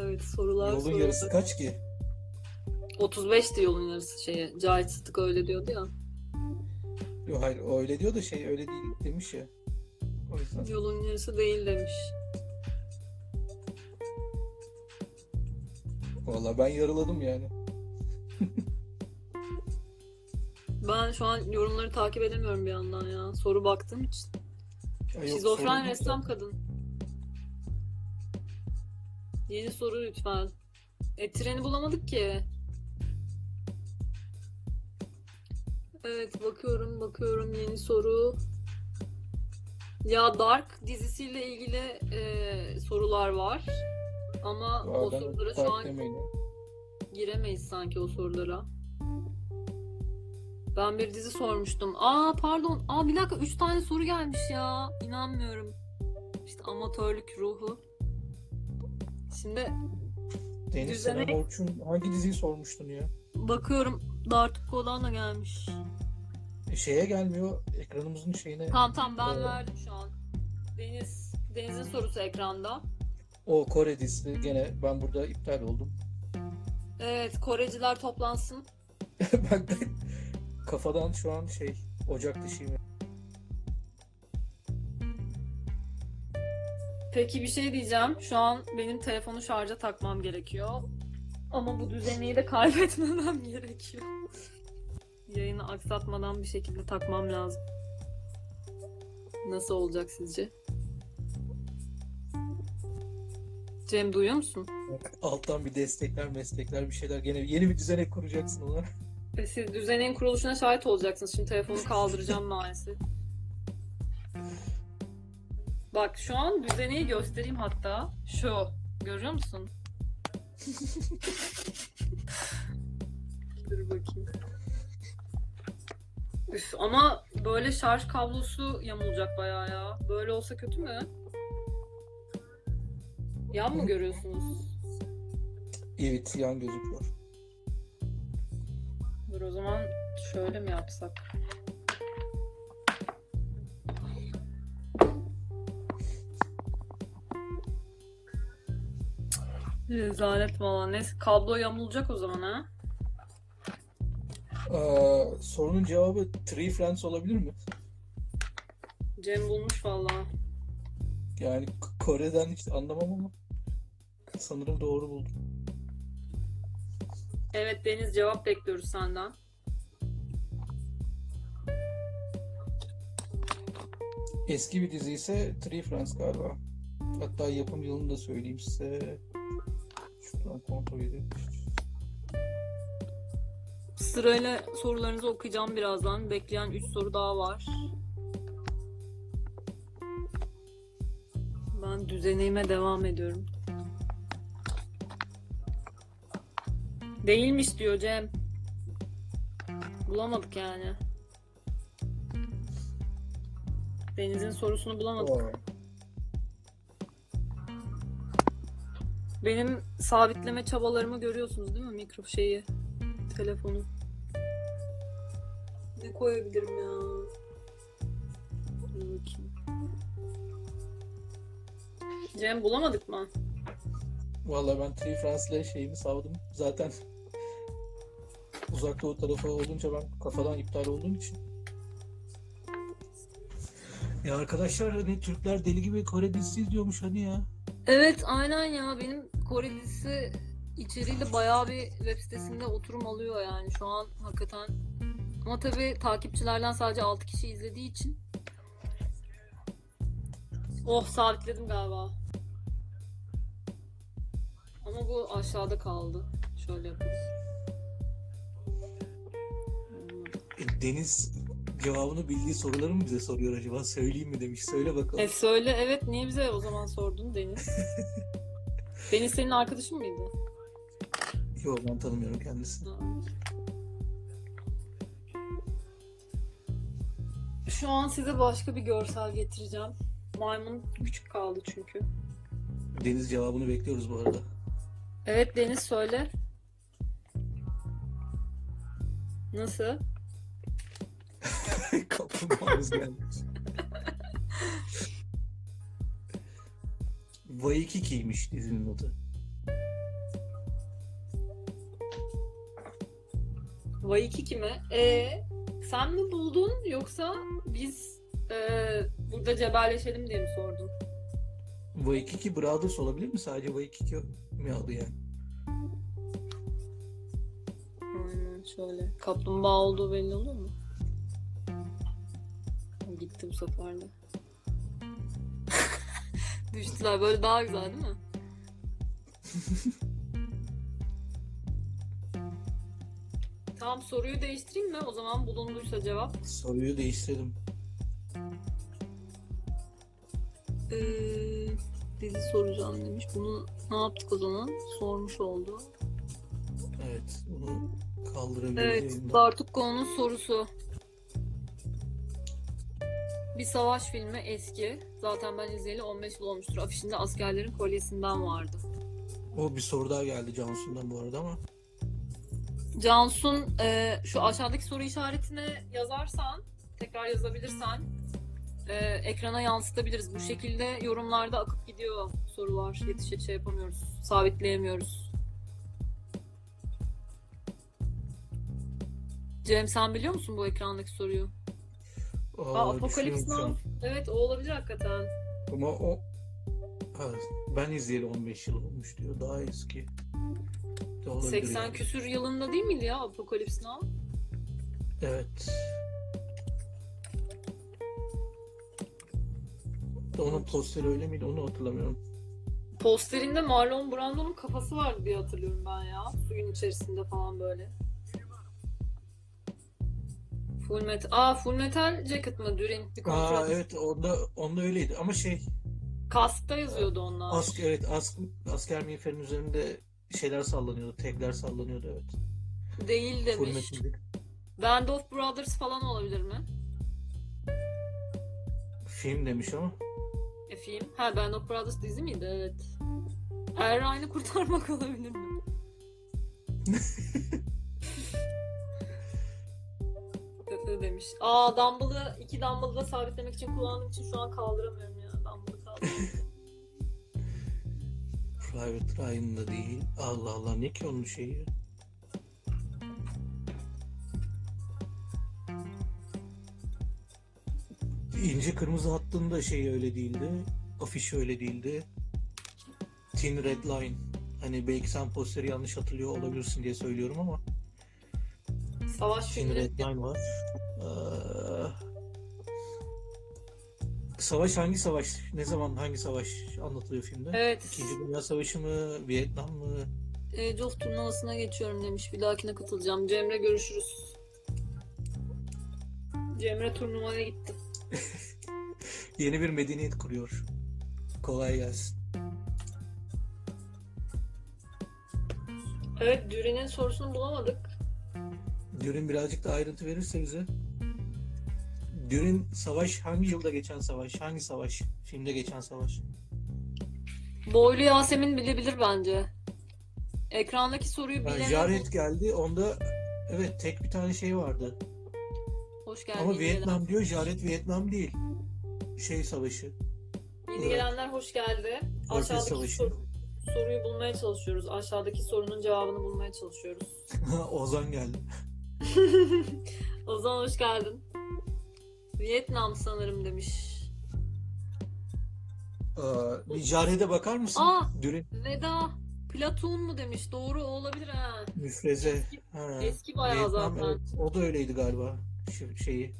Evet sorular Yolun sorular. yarısı kaç ki? 35'ti yolun yarısı şeye. Cahit Sıtık öyle diyordu ya. Yok hayır o öyle diyor da şey öyle değil demiş ya. O yüzden. Yolun yarısı değil demiş. Valla ben yarıladım yani. [LAUGHS] Ben şu an yorumları takip edemiyorum bir yandan ya. Soru baktığım için. Ya yok, Şizofren ressam kadın. Yeni soru lütfen. E treni bulamadık ki. Evet bakıyorum bakıyorum yeni soru. Ya Dark dizisiyle ilgili e, sorular var. Ama o sorulara şu an demeyin giremeyiz sanki o sorulara. Ben bir dizi sormuştum. Aa pardon. Aa bir dakika 3 tane soru gelmiş ya. İnanmıyorum. İşte amatörlük ruhu. Şimdi Deniz Düzenek- Senem Orçun hangi diziyi sormuştun ya? bakıyorum Dartuko'dan da gelmiş. E, şeye gelmiyor ekranımızın şeyine. Tamam tamam ben Evet. verdim şu an. Deniz Deniz'in sorusu ekranda. O Kore dizisi gene ben burada iptal oldum. Evet Koreciler toplansın. [LAUGHS] ben de kafadan şu an şey ocak dışıyım. Peki bir şey diyeceğim. Şu an benim telefonu şarja takmam gerekiyor. Ama bu düzeni de kaybetmemem [LAUGHS] gerekiyor. Yayını aksatmadan bir şekilde takmam lazım. Nasıl olacak sizce? Cem duyuyor musun? Alttan bir destekler meslekler bir şeyler gene yeni bir düzenek kuracaksın ona. E, Siz düzenin kuruluşuna şahit olacaksınız. Şimdi telefonu kaldıracağım maalesef. Bak şu an düzeneyi göstereyim hatta. Şu. Görüyor musun? Dur bakayım. Üf, ama böyle şarj kablosu yamulacak bayağı ya. Böyle olsa kötü mü? Yan mı görüyorsunuz? Evet yan gözüküyor. Dur o zaman şöyle mi yapsak? Rezalet valla. Neyse kablo yamulacak o zaman ha. Aa, sorunun cevabı Three Friends olabilir mi? Cem bulmuş valla. Yani K- Kore'den hiç anlamam ama sanırım doğru buldum. Evet Deniz cevap bekliyoruz senden. Eski bir dizi ise Three Friends galiba. Hatta yapım yılını da söyleyeyim size. Şuradan kontrol edeyim. Sırayla sorularınızı okuyacağım birazdan. Bekleyen 3 soru daha var. Ben düzenime devam ediyorum. Değilmiş diyor Cem. Bulamadık yani. Deniz'in sorusunu bulamadık. Benim sabitleme çabalarımı görüyorsunuz değil mi? Mikro şeyi, telefonu. Ne koyabilirim ya? Dur bakayım. Cem bulamadık mı? Vallahi ben Tree France'le şeyimi savdım. Zaten uzak doğu tarafı olunca ben kafadan iptal olduğum için. Ya arkadaşlar hani Türkler deli gibi Kore dizisi izliyormuş hani ya. Evet aynen ya benim Kore dizisi içeriğiyle bayağı bir web sitesinde oturum alıyor yani şu an hakikaten. Ama tabii takipçilerden sadece 6 kişi izlediği için. Oh sabitledim galiba. Ama bu aşağıda kaldı. Şöyle yapalım. Deniz cevabını bildiği soruları mı bize soruyor acaba? Söyleyeyim mi demiş. Söyle bakalım. E söyle evet niye bize o zaman sordun Deniz? [LAUGHS] Deniz senin arkadaşın mıydı? Yok ben tanımıyorum kendisini. Şu an size başka bir görsel getireceğim. Maymun küçük kaldı çünkü. Deniz cevabını bekliyoruz bu arada. Evet Deniz söyle. Nasıl? [LAUGHS] Kaplumbağamız gelmiş. Vaikiki'ymiş dizinin adı. Waikiki mi? Ee, sen mi buldun yoksa biz e, burada cebelleşelim diye mi sordun? Waikiki Brothers olabilir mi? Sadece Waikiki mi adı yani? Aynen şöyle. Kaplumbağa olduğu belli olur mu? Gitti bu sefer de. [LAUGHS] Düştüler. Böyle daha güzel değil mi? [LAUGHS] Tamam soruyu değiştireyim mi? O zaman bulunduysa cevap. Soruyu değiştirdim. Ee, dizi soracağım demiş. Bunu ne yaptık o zaman? Sormuş oldu. Evet, bunu kaldırabiliriz. Evet, yayından. Bartukko'nun sorusu. Bir savaş filmi eski. Zaten ben izleyeli 15 yıl olmuştur. Afişinde askerlerin kolyesinden vardı. O bir soru daha geldi Cansu'ndan bu arada ama. Cansun e, şu aşağıdaki soru işaretine yazarsan, tekrar yazabilirsen e, ekrana yansıtabiliriz. Bu şekilde yorumlarda akıp gidiyor sorular. Yetişe şey yapamıyoruz. Sabitleyemiyoruz. Cem sen biliyor musun bu ekrandaki soruyu? Aa, Aa, Apokalips Now. Evet o olabilir hakikaten. Ama o Ha, ben izleyeli 15 yıl olmuş diyor. Daha eski. De olabilir 80 yani. küsür yılında değil miydi ya Apokalips Now? Evet. Onun posteri öyle miydi onu hatırlamıyorum. Posterinde Marlon Brando'nun kafası vardı diye hatırlıyorum ben ya. Suyun içerisinde falan böyle. Full Metal. Aa Full Metal Jacket mı? Durin. Bir kontrol. Aa evet onda onda öyleydi ama şey Kaskta yazıyordu onlar. ask evet ask, asker miğferin üzerinde şeyler sallanıyordu. Tagler sallanıyordu evet. Değil Full demiş. Metal'de. Band of Brothers falan olabilir mi? Film demiş ama. E film. Ha Band of Brothers dizi miydi? Evet. Erray'ını kurtarmak [LAUGHS] olabilir mi? [LAUGHS] Kötü demiş. Aa Dumble'ı iki Dumble'ı da sabitlemek için kullandığım için şu an kaldıramıyorum ya. Dumble'ı kaldıramıyorum. Private Ryan'da değil. Allah Allah ne ki onun şeyi? İnce Kırmızı Hattı'nda şey öyle değildi. Afiş öyle değildi. Thin Red Line. Hani belki sen posteri yanlış hatırlıyor olabilirsin diye söylüyorum ama Savaş Thin. Red Line var. Savaş hangi savaş? Ne zaman hangi savaş anlatılıyor filmde? Evet. İkinci Dünya Savaşı mı? Vietnam mı? Age turnuvasına geçiyorum demiş. Bir dahakine katılacağım. Cemre görüşürüz. Cemre turnuvaya gitti. [LAUGHS] Yeni bir medeniyet kuruyor. Kolay gelsin. Evet Düren'in sorusunu bulamadık. Dürün birazcık da ayrıntı verirse bize. Dürün savaş hangi yılda geçen savaş? Hangi savaş? Filmde geçen savaş. Boylu Yasemin bilebilir bence. Ekrandaki soruyu Yani bilen Jared geldi. Onda evet tek bir tane şey vardı. hoş geldin. Ama Vietnam gelen. diyor. Jared Vietnam değil. Şey savaşı. Yeni gelenler hoş geldi. Körfez Aşağıdaki Savaşı. sor- soruyu bulmaya çalışıyoruz. Aşağıdaki sorunun cevabını bulmaya çalışıyoruz. [LAUGHS] Ozan geldi. [LAUGHS] Ozan hoş geldin. Vietnam sanırım demiş. Aa, bir Jared'e bakar mısın? Aa! Dürün Veda Platoon mu demiş. Doğru o olabilir ha. müfreze. Ha, Eski bayağı Vietnam, zaten. evet. O da öyleydi galiba. Şu şeyi.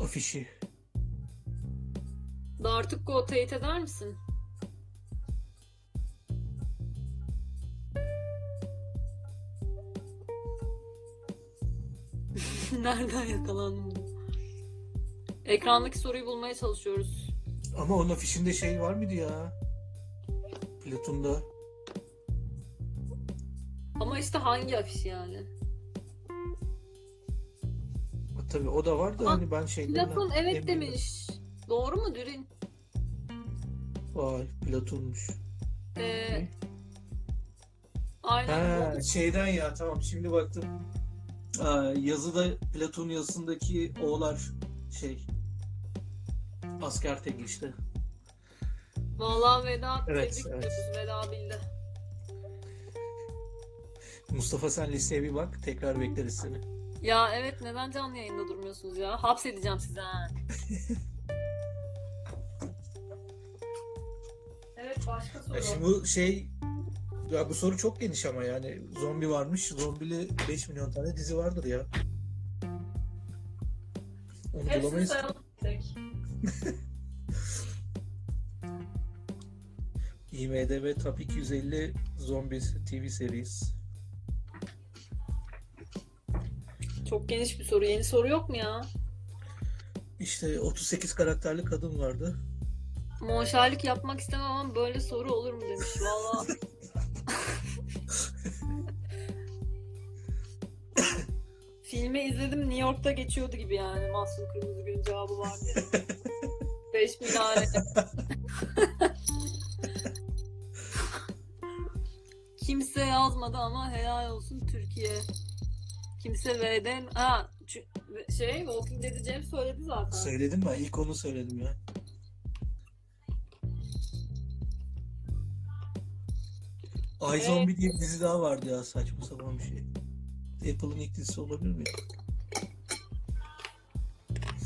Afişi. Dartıkko teyit eder misin? [LAUGHS] Nereden yakalandım? Ekrandaki soruyu bulmaya çalışıyoruz. Ama onun afişinde şey var mıydı ya? Platon'da. Ama işte hangi afiş yani? Ha, Tabii o da var da Ama hani ben şeyden Platon evet demiş. Doğru mu Dürin? Vay Platon'muş. Ee, aynen. Ha, şeyden ya tamam şimdi baktım. Aa, yazıda Platon yazısındaki oğlar şey asker teki işte. Vallahi Veda Evet, tebrik evet. ediyoruz. Veda bildi. Mustafa sen listeye bir bak tekrar bekleriz seni. Ya evet neden canlı yayında durmuyorsunuz ya? Hapsedeceğim sizi ha. [LAUGHS] evet başka soru. Ya şimdi bu şey ya bu soru çok geniş ama yani zombi varmış. Zombili 5 milyon tane dizi vardır ya. Hepsini bulamayız. sayalım tek. [LAUGHS] IMDB Top 250 Zombies TV series. Çok geniş bir soru. Yeni soru yok mu ya? İşte 38 karakterli kadın vardı. Monşerlik yapmak istemem ama böyle soru olur mu demiş. Valla. [LAUGHS] Filmi izledim New York'ta geçiyordu gibi yani. Mahsun Kırmızıgül'ün cevabı vardı ya. 5 minare. Kimse yazmadı ama helal olsun Türkiye. Kimse V'den... Ha, şey Walking Dead'i Cem söyledi zaten. Söyledim ben ilk onu söyledim ya. Ay Zombie diye bir dizi daha vardı ya saçma sapan bir şey. Apple'ın ilk dizisi olabilir mi?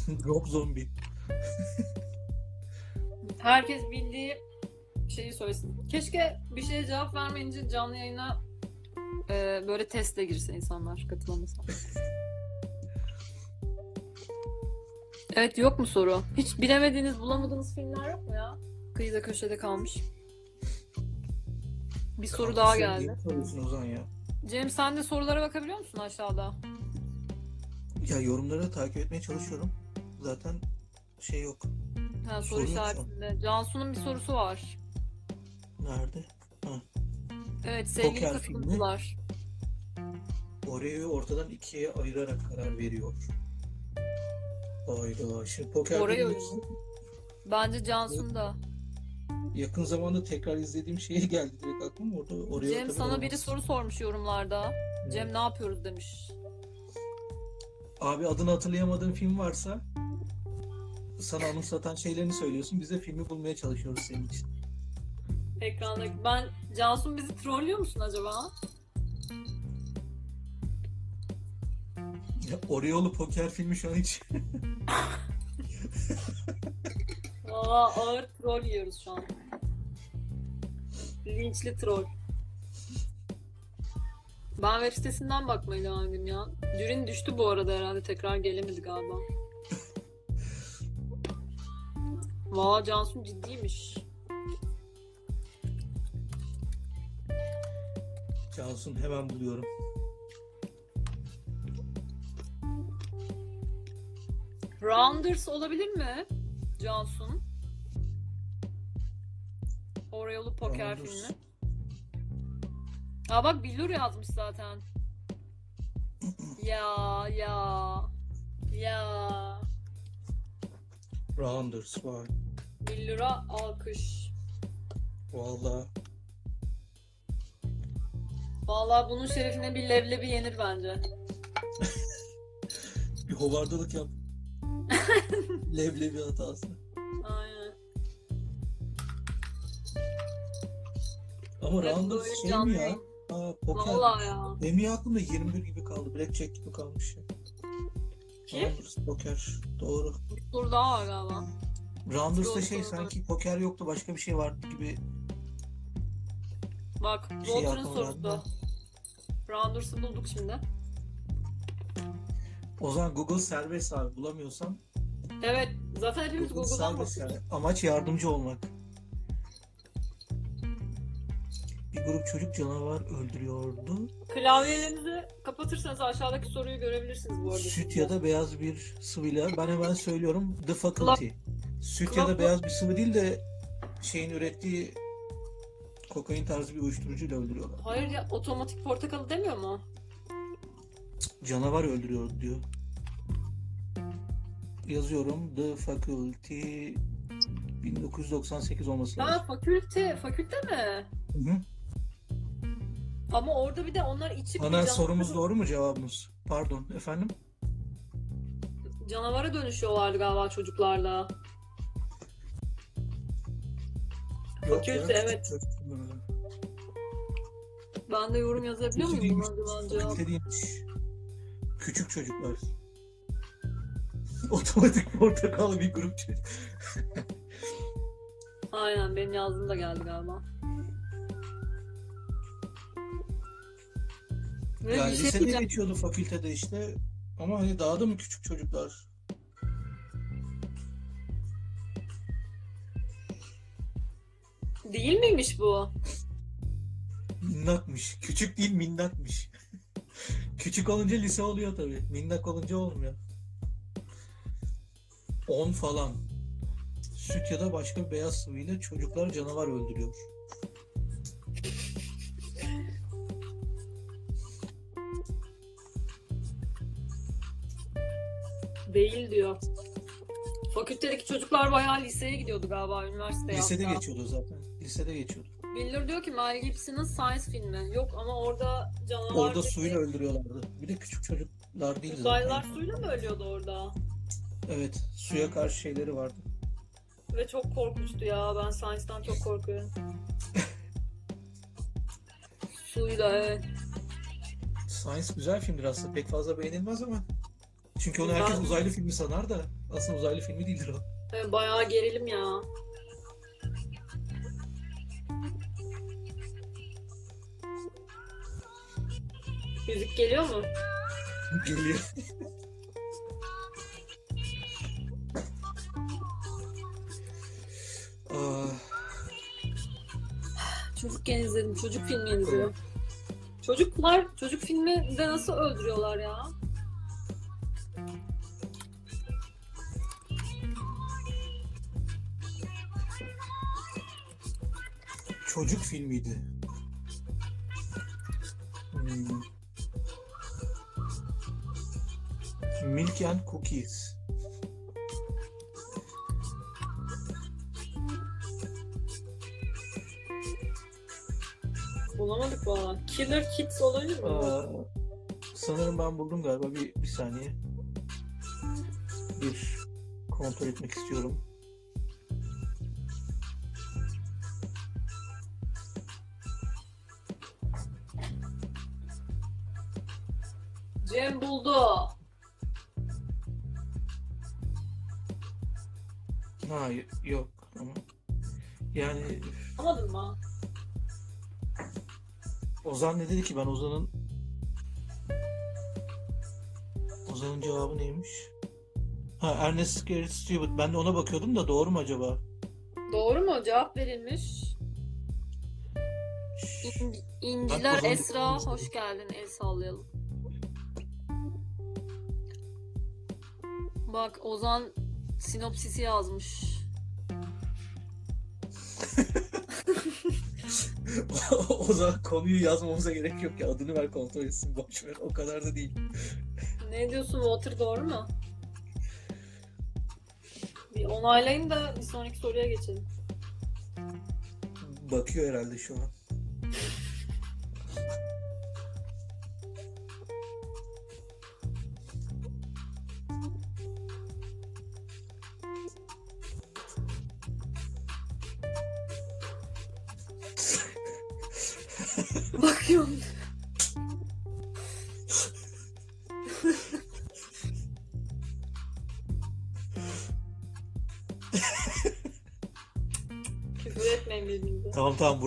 [LAUGHS] Rob Zombie. Herkes bildiği şeyi söylesin. Keşke bir şeye cevap vermeyince canlı yayına e, böyle testle girse insanlar katılamasa. [LAUGHS] Evet yok mu soru? Hiç bilemediğiniz, bulamadığınız filmler yok mu ya? Kıyıda köşede kalmış. Bir soru daha geldi. niye soruyorsun Ozan ya? Cem sen de sorulara bakabiliyor musun aşağıda? Ya yorumları takip etmeye çalışıyorum. Zaten şey yok. Ha, soru Soru yok şu an. işaretinde. Cansu'nun bir sorusu var. Nerede? Evet sevgili Poker filmi. katılımcılar. Oreo'yu ortadan ikiye ayırarak karar veriyor. Hayda. Şimdi poker Oreo filmi Bence Cansu'nun da. Yakın zamanda tekrar izlediğim şeye [LAUGHS] geldi direkt aklıma orada Oreo Cem sana olmaz. biri soru sormuş yorumlarda. Cem ne yapıyoruz demiş. Abi adını hatırlayamadığın film varsa sana anımsatan şeylerini söylüyorsun. Biz de filmi bulmaya çalışıyoruz senin için. Ekrandaki. Ben Cansu bizi trollüyor musun acaba? Ya, Oreo'lu poker filmi şu an hiç [LAUGHS] [LAUGHS] Valla ağır troll yiyoruz şu an. Linçli troll. Ben web sitesinden bakmaya devam edeyim ya. Dürin düştü bu arada herhalde tekrar gelemedi galiba. Valla Cansu ciddiymiş. Cansun hemen buluyorum. Rounders olabilir mi? Cansun. Oreo'lu poker Rounders. filmi. Aa bak Billur yazmış zaten. ya ya ya. Rounders var. Billur'a alkış. Vallahi Vallahi bunun şerefine bir leblebi yenir bence. [LAUGHS] bir hovardalık yap. [LAUGHS] Leblebi hatası. Ama Rounders böyle şey canlı mi ya? yayın. Aa, poker. Vallahi ya. Benim ya aklımda 21 gibi kaldı. Blackjack gibi kalmış ya. Kim? Rounders poker. Doğru. Dur daha var galiba. Rounders'ta Doğru, şey doğru. sanki poker yoktu başka bir şey vardı gibi. Bak şey Walter'ın aklıma sorusu. Rounders'ı bulduk şimdi. O zaman Google serbest abi bulamıyorsan Evet. Zaten hepimiz Google Google'dan serbest bakıyoruz. yani. Amaç yardımcı olmak. Bir grup çocuk canavar öldürüyordu. Klavyelerinizi kapatırsanız aşağıdaki soruyu görebilirsiniz bu arada. Süt ya da beyaz bir sıvıyla. Ben hemen söylüyorum. The Faculty. Süt ya da beyaz bir sıvı değil de şeyin ürettiği kokain tarzı bir uyuşturucuyla öldürüyorlar. Hayır ya otomatik portakalı demiyor mu? Canavar öldürüyor diyor. Yazıyorum. The Faculty 1998 olması Ha lazım. fakülte, fakülte mi? Hı hı. Ama orada bir de onlar içip Ana sorumuz doğru mu cevabımız? Pardon efendim. canavara dönüşüyorlardı galiba çocuklarla. Yok ya, Fakülte, küçük evet. çocuk. Ben de yorum yazabiliyor muyum buna acaba. Küçük çocuklar. [LAUGHS] Otomatik portakal bir grup çocuk. [LAUGHS] Aynen benim yazdığım da geldi galiba. Ve Yani şey lisede diyeceğim. geçiyordu fakültede işte. Ama hani daha da mı küçük çocuklar? Değil miymiş bu? Minnakmış. Küçük değil minnakmış. [LAUGHS] küçük olunca lise oluyor tabii. Minnak olunca olmuyor. 10 falan. Süt ya da başka beyaz sıvıyla çocuklar canavar öldürüyor. Değil diyor. Fakültedeki çocuklar bayağı liseye gidiyordu galiba üniversite Lisede yaptı. geçiyordu zaten. Lisede geçiyordu. Billur diyor ki Mel Gibson'ın Science filmi. Yok ama orada canavar... Orada suyla öldürüyorlardı. Bir de küçük çocuklar değil Uzaylılar zaten. suyla mı ölüyordu orada? Evet. Suya karşı şeyleri vardı. Ve çok korkunçtu ya. Ben Science'dan çok korkuyorum. [LAUGHS] Suyla evet. Science güzel filmdir aslında. Pek fazla beğenilmez ama. Çünkü onu Ben- herkes uzaylı filmi sanar da aslında uzaylı filmi değildir o. Bayağı gerilim ya. Müzik geliyor mu? Geliyor. Aa, [LAUGHS] Çocukken izledim. Çocuk filmi izliyorum. Çocuklar çocuk filminde nasıl öldürüyorlar ya? Çocuk filmiydi. Hmm. Milk and Cookies. Bulamadık valla. Killer Kids olabilir mi? Aa, sanırım ben buldum galiba. Bir, bir saniye. Bir kontrol etmek istiyorum. Cem buldu. Ha yok ama yani Anladın mı? Ozan ne dedi ki ben Ozan'ın Ozan'ın cevabı neymiş? Ha Ernest Scared Stupid. Ben de ona bakıyordum da doğru mu acaba? Doğru mu? Cevap verilmiş. İn- İnciler Ozan Esra hoş geldin. El sallayalım. Bak Ozan sinopsisi yazmış. [LAUGHS] o zaman konuyu yazmamıza gerek yok ya. Adını ver kontrol etsin. Boş ver. O kadar da değil. Ne diyorsun Water doğru mu? Bir onaylayın da bir sonraki soruya geçelim. Bakıyor herhalde şu an.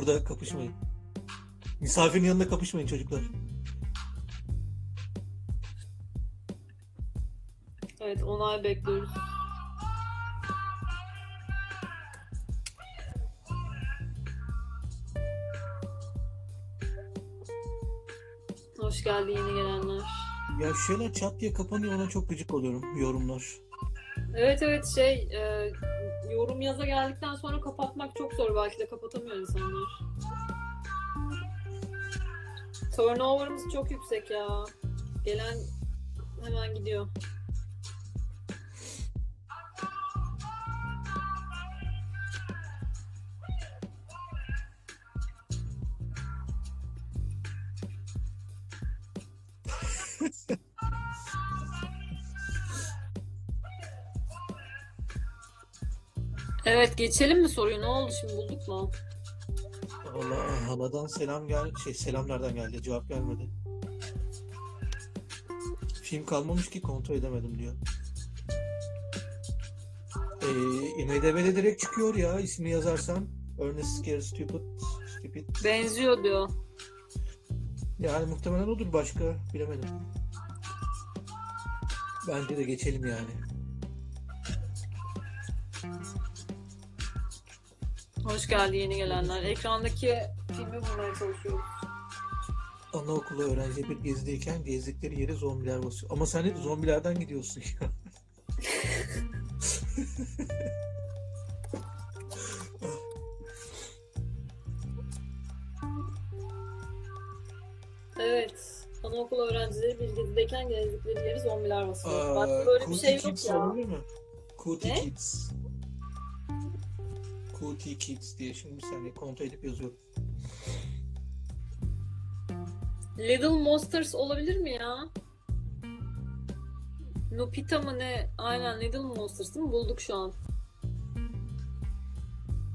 Burada kapışmayın. Misafirin yanında kapışmayın çocuklar. Evet onay bekliyoruz. Hoş geldi yeni gelenler. Ya şeyler çat diye kapanıyor ona çok gıcık oluyorum yorumlar. Evet evet şey e, yorum yaza geldikten sonra kapatmak çok zor belki de kapatamıyor insanlar. Turnover'ımız çok yüksek ya. Gelen hemen gidiyor. [LAUGHS] Evet geçelim mi soruyu? Ne oldu şimdi bulduk mu? Valla haladan selam gel şey selam nereden geldi cevap gelmedi. Film kalmamış ki kontrol edemedim diyor. Ee, IMDb'de direkt çıkıyor ya ismini yazarsan. Ernest Scared Stupid. Stupid. Benziyor diyor. Yani muhtemelen odur başka bilemedim. Bence de geçelim yani. Hoş geldi yeni gelenler. Ekrandaki filmi bulmaya çalışıyoruz. Anaokulu öğrenci bir gezideyken gezdikleri yere zombiler basıyor. Ama sen hep zombilerden gidiyorsun ya. Evet. Anaokulu öğrencileri bir gezideyken gezdikleri yeri zombiler basıyor. Aa, Bak böyle bir şey yok Kids ya. olabilir mi? Ne? Kids. Cootie Kids diye şimdi bir saniye kontrol edip yazıyorum. Little Monsters olabilir mi ya? Nopita mı ne? Aynen Little Monsters değil mi? Bulduk şu an.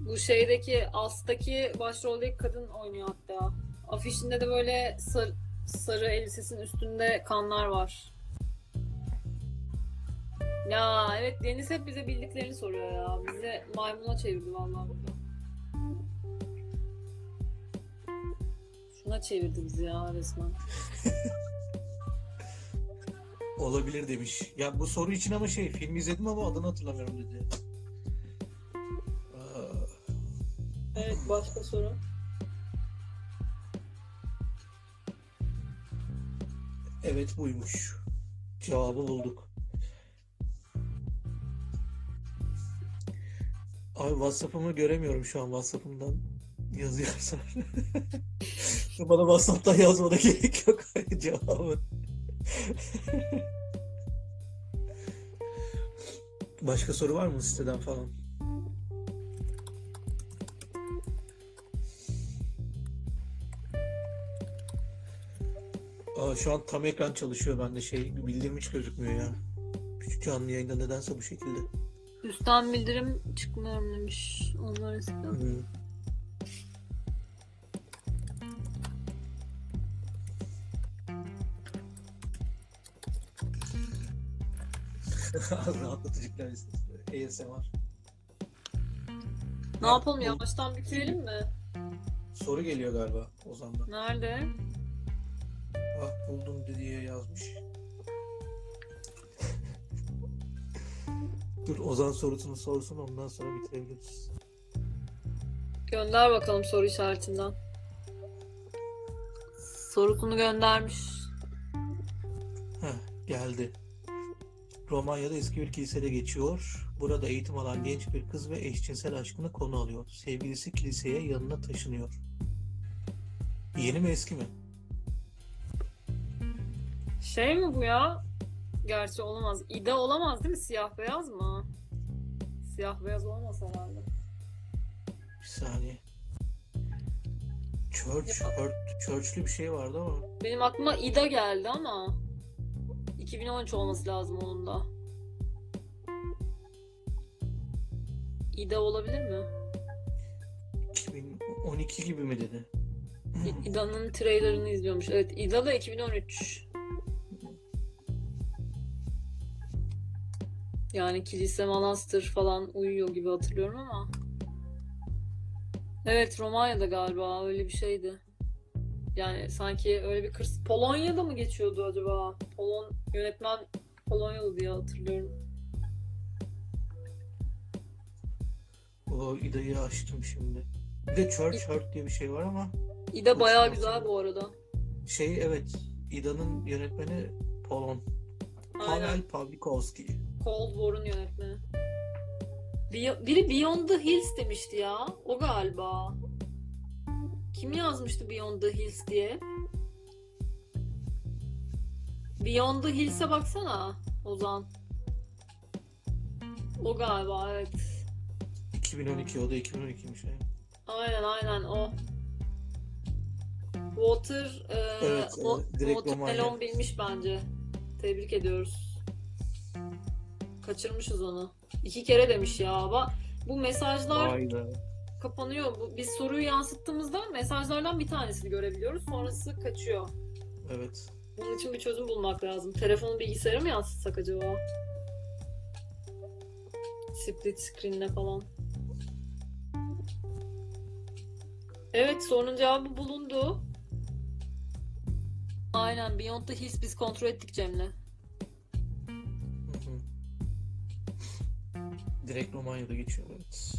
Bu şeydeki As'taki başroldeki kadın oynuyor hatta. Afişinde de böyle sarı, sarı elbisesinin üstünde kanlar var. Ya evet Deniz hep bize bildiklerini soruyor ya. Bize maymuna çevirdi vallahi. Şuna çevirdi bizi ya resmen. [LAUGHS] Olabilir demiş. Ya bu soru için ama şey film izledim ama adını hatırlamıyorum dedi. Evet başka soru. evet buymuş. Cevabı bulduk. Abi WhatsApp'ımı göremiyorum şu an WhatsApp'ımdan yazıyorsan. [LAUGHS] Bana WhatsApp'tan yazmana gerek yok [LAUGHS] cevabı. Başka soru var mı siteden falan? Aa, şu an tam ekran çalışıyor bende şey bildiğim hiç gözükmüyor ya. Küçük canlı yayında nedense bu şekilde. Üstten bildirim çıkmıyorum demiş. Onlar eskiden. Hmm. [LAUGHS] Rahatlatıcılar listesi. ASMR. Ne yapalım yavaştan bitirelim mi? Soru geliyor galiba Ozan'dan. Nerede? Ah buldum diye yazmış. Dur Ozan sorusunu sorsun ondan sonra bitirebiliriz. Gönder bakalım soru işaretinden. Sorusunu göndermiş. Heh, geldi. Romanya'da eski bir kilisede geçiyor. Burada eğitim alan genç bir kız ve eşcinsel aşkını konu alıyor. Sevgilisi kiliseye yanına taşınıyor. Yeni mi eski mi? Şey mi bu ya? Gerçi olamaz. İda olamaz değil mi? Siyah beyaz mı? Siyah beyaz olmaz herhalde. Bir saniye. Church, Church, Church'lü bir şey vardı ama Benim aklıma İda geldi ama 2013 olması lazım onun da. İda olabilir mi? 2012 gibi mi dedi? İda'nın trailerını izliyormuş. Evet, İda da 2013. Yani kilise, manastır falan uyuyor gibi hatırlıyorum ama. Evet, Romanya'da galiba öyle bir şeydi. Yani sanki öyle bir kırs... Polonya'da mı geçiyordu acaba? Polon yönetmen Polonyalı diye hatırlıyorum. O İda'yı açtım şimdi. Bir de Church Hurt diye bir şey var ama İda bayağı güzel bu arada. şey evet İda'nın yönetmeni Polon. Aynen. Pavel Pawlikowski. Cold War'un yönetmeni. Bi- Biri Beyond the Hills demişti ya. O galiba. Kim yazmıştı Beyond the Hills diye? Beyond the Hills'e baksana Ozan. O galiba evet. 2012 o da 2012'miş yani. Aynen aynen o. Water, e, Evet, o, evet, Watermelon Romanya. bilmiş bence. Tebrik ediyoruz. Kaçırmışız onu. İki kere demiş ya. Ba- Bu mesajlar Hayda. kapanıyor. Bu, biz soruyu yansıttığımızda mesajlardan bir tanesini görebiliyoruz. Sonrası kaçıyor. Evet. Bunun için bir çözüm bulmak lazım. Telefonu bilgisayara mı yansıtsak acaba? Split screen'le falan. Evet sorunun cevabı bulundu. Aynen Beyond the Hills biz kontrol ettik Cem'le. Direkt Romanya'da geçiyor evet.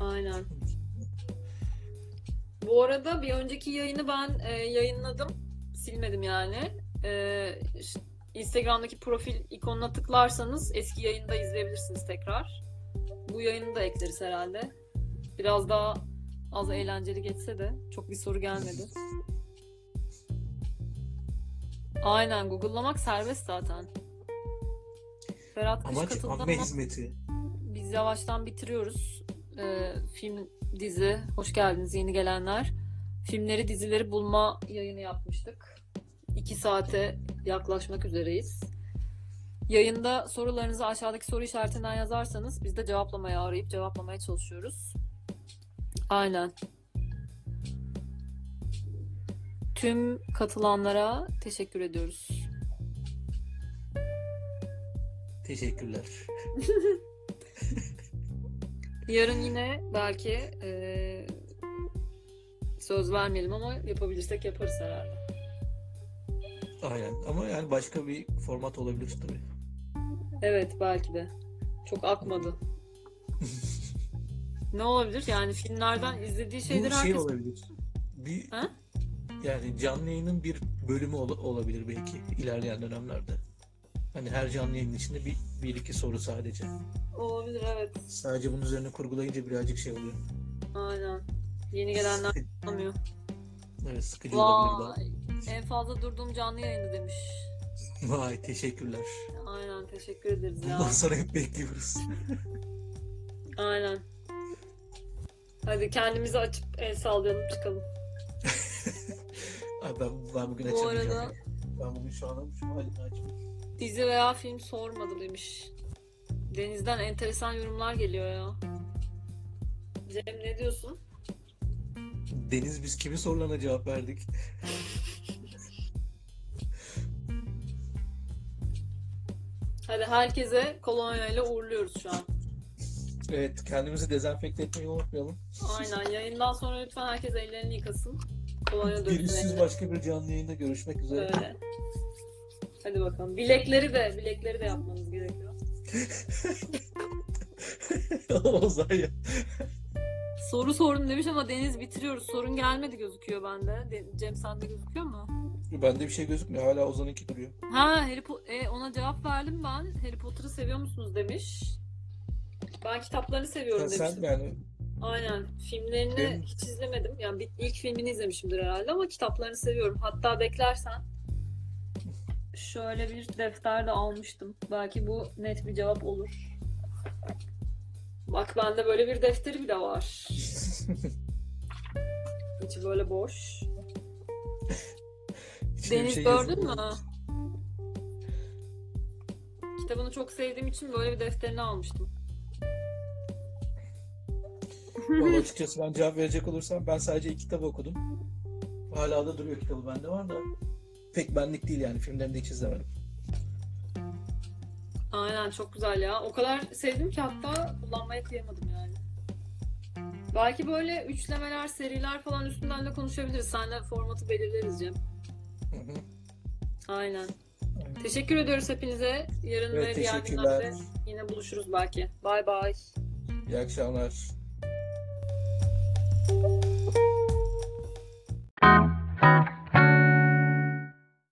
Aynen. Bu arada bir önceki yayını ben e, yayınladım. Silmedim yani. E, Instagram'daki profil ikonuna tıklarsanız eski yayını da izleyebilirsiniz tekrar. Bu yayını da ekleriz herhalde. Biraz daha az eğlenceli geçse de çok bir soru gelmedi. Aynen Google'lamak serbest zaten. Ferhat Kış Amaç katıldı ama hizmeti. biz yavaştan bitiriyoruz. Ee, film, dizi, hoş geldiniz yeni gelenler. Filmleri, dizileri bulma yayını yapmıştık. İki saate yaklaşmak üzereyiz. Yayında sorularınızı aşağıdaki soru işaretinden yazarsanız biz de cevaplamaya arayıp cevaplamaya çalışıyoruz. Aynen. Tüm katılanlara teşekkür ediyoruz. Teşekkürler. [LAUGHS] Yarın yine belki eee, söz vermeyelim ama yapabilirsek yaparız herhalde. Aynen. Ama yani başka bir format olabilir tabii. Evet belki de. Çok akmadı. [LAUGHS] ne olabilir? Yani filmlerden izlediği Bu şeyleri şey herkes... olabilir. Bir Ha? yani canlı yayının bir bölümü ol- olabilir belki ilerleyen dönemlerde. Hani her canlı yayının içinde bir, bir iki soru sadece. Olabilir evet. Sadece bunun üzerine kurgulayınca birazcık şey oluyor. Aynen. Yeni gelenler anlamıyor. Evet sıkıcı olabilir Vay. En fazla durduğum canlı yayını demiş. daha. Vay teşekkürler. Aynen teşekkür ederiz ya. Bundan sonra hep bekliyoruz. [LAUGHS] Aynen. Hadi kendimizi açıp el sallayalım çıkalım. [LAUGHS] Ay ben, ben bugün Bu açamayacağım. arada- Ben bugün şu an şu halini açmayayım. Dizi veya film sormadı demiş. Deniz'den enteresan yorumlar geliyor ya. Cem ne diyorsun? Deniz biz kimin sorularına cevap verdik? Hadi herkese kolonya ile uğurluyoruz şu an. Evet kendimizi dezenfekte etmeyi unutmayalım. Aynen yayından sonra lütfen herkes ellerini yıkasın. Kolonya döksün Virüsüz eline. başka bir canlı yayında görüşmek üzere. Öyle. Hadi bakalım. Bilekleri de bilekleri de yapmanız gerekiyor. [LAUGHS] o zaman ya. Soru sordum demiş ama Deniz bitiriyoruz. Sorun gelmedi gözüküyor bende. De- Cem sende gözüküyor mu? Bende bir şey gözükmüyor. Hala Ozan'ınki duruyor. Ha Harry Po- e, ona cevap verdim ben. Harry Potter'ı seviyor musunuz demiş. Ben kitaplarını seviyorum sen demiştim. yani Aynen. Filmlerini Benim- hiç izlemedim. Yani bir, ilk filmini izlemişimdir herhalde ama kitaplarını seviyorum. Hatta beklersen şöyle bir defter de almıştım. Belki bu net bir cevap olur. Bak bende böyle bir defteri bile var. [LAUGHS] İçi böyle boş. [LAUGHS] Deniz şey gördün mü? Kitabını çok sevdiğim için böyle bir defterini almıştım. Vallahi [LAUGHS] açıkçası ben cevap verecek olursam ben sadece iki kitap okudum. Hala da duruyor kitabı bende var da pek benlik değil yani filmlerini de hiç izlemedim. Aynen çok güzel ya. O kadar sevdim ki hatta kullanmaya kıyamadım yani. Belki böyle üçlemeler, seriler falan üstünden de konuşabiliriz. Senle formatı belirleriz Cem. Aynen. Aynen. Teşekkür ediyoruz hepinize. Yarın evet, ve diğer yine buluşuruz belki. Bay bay. İyi akşamlar. Thank you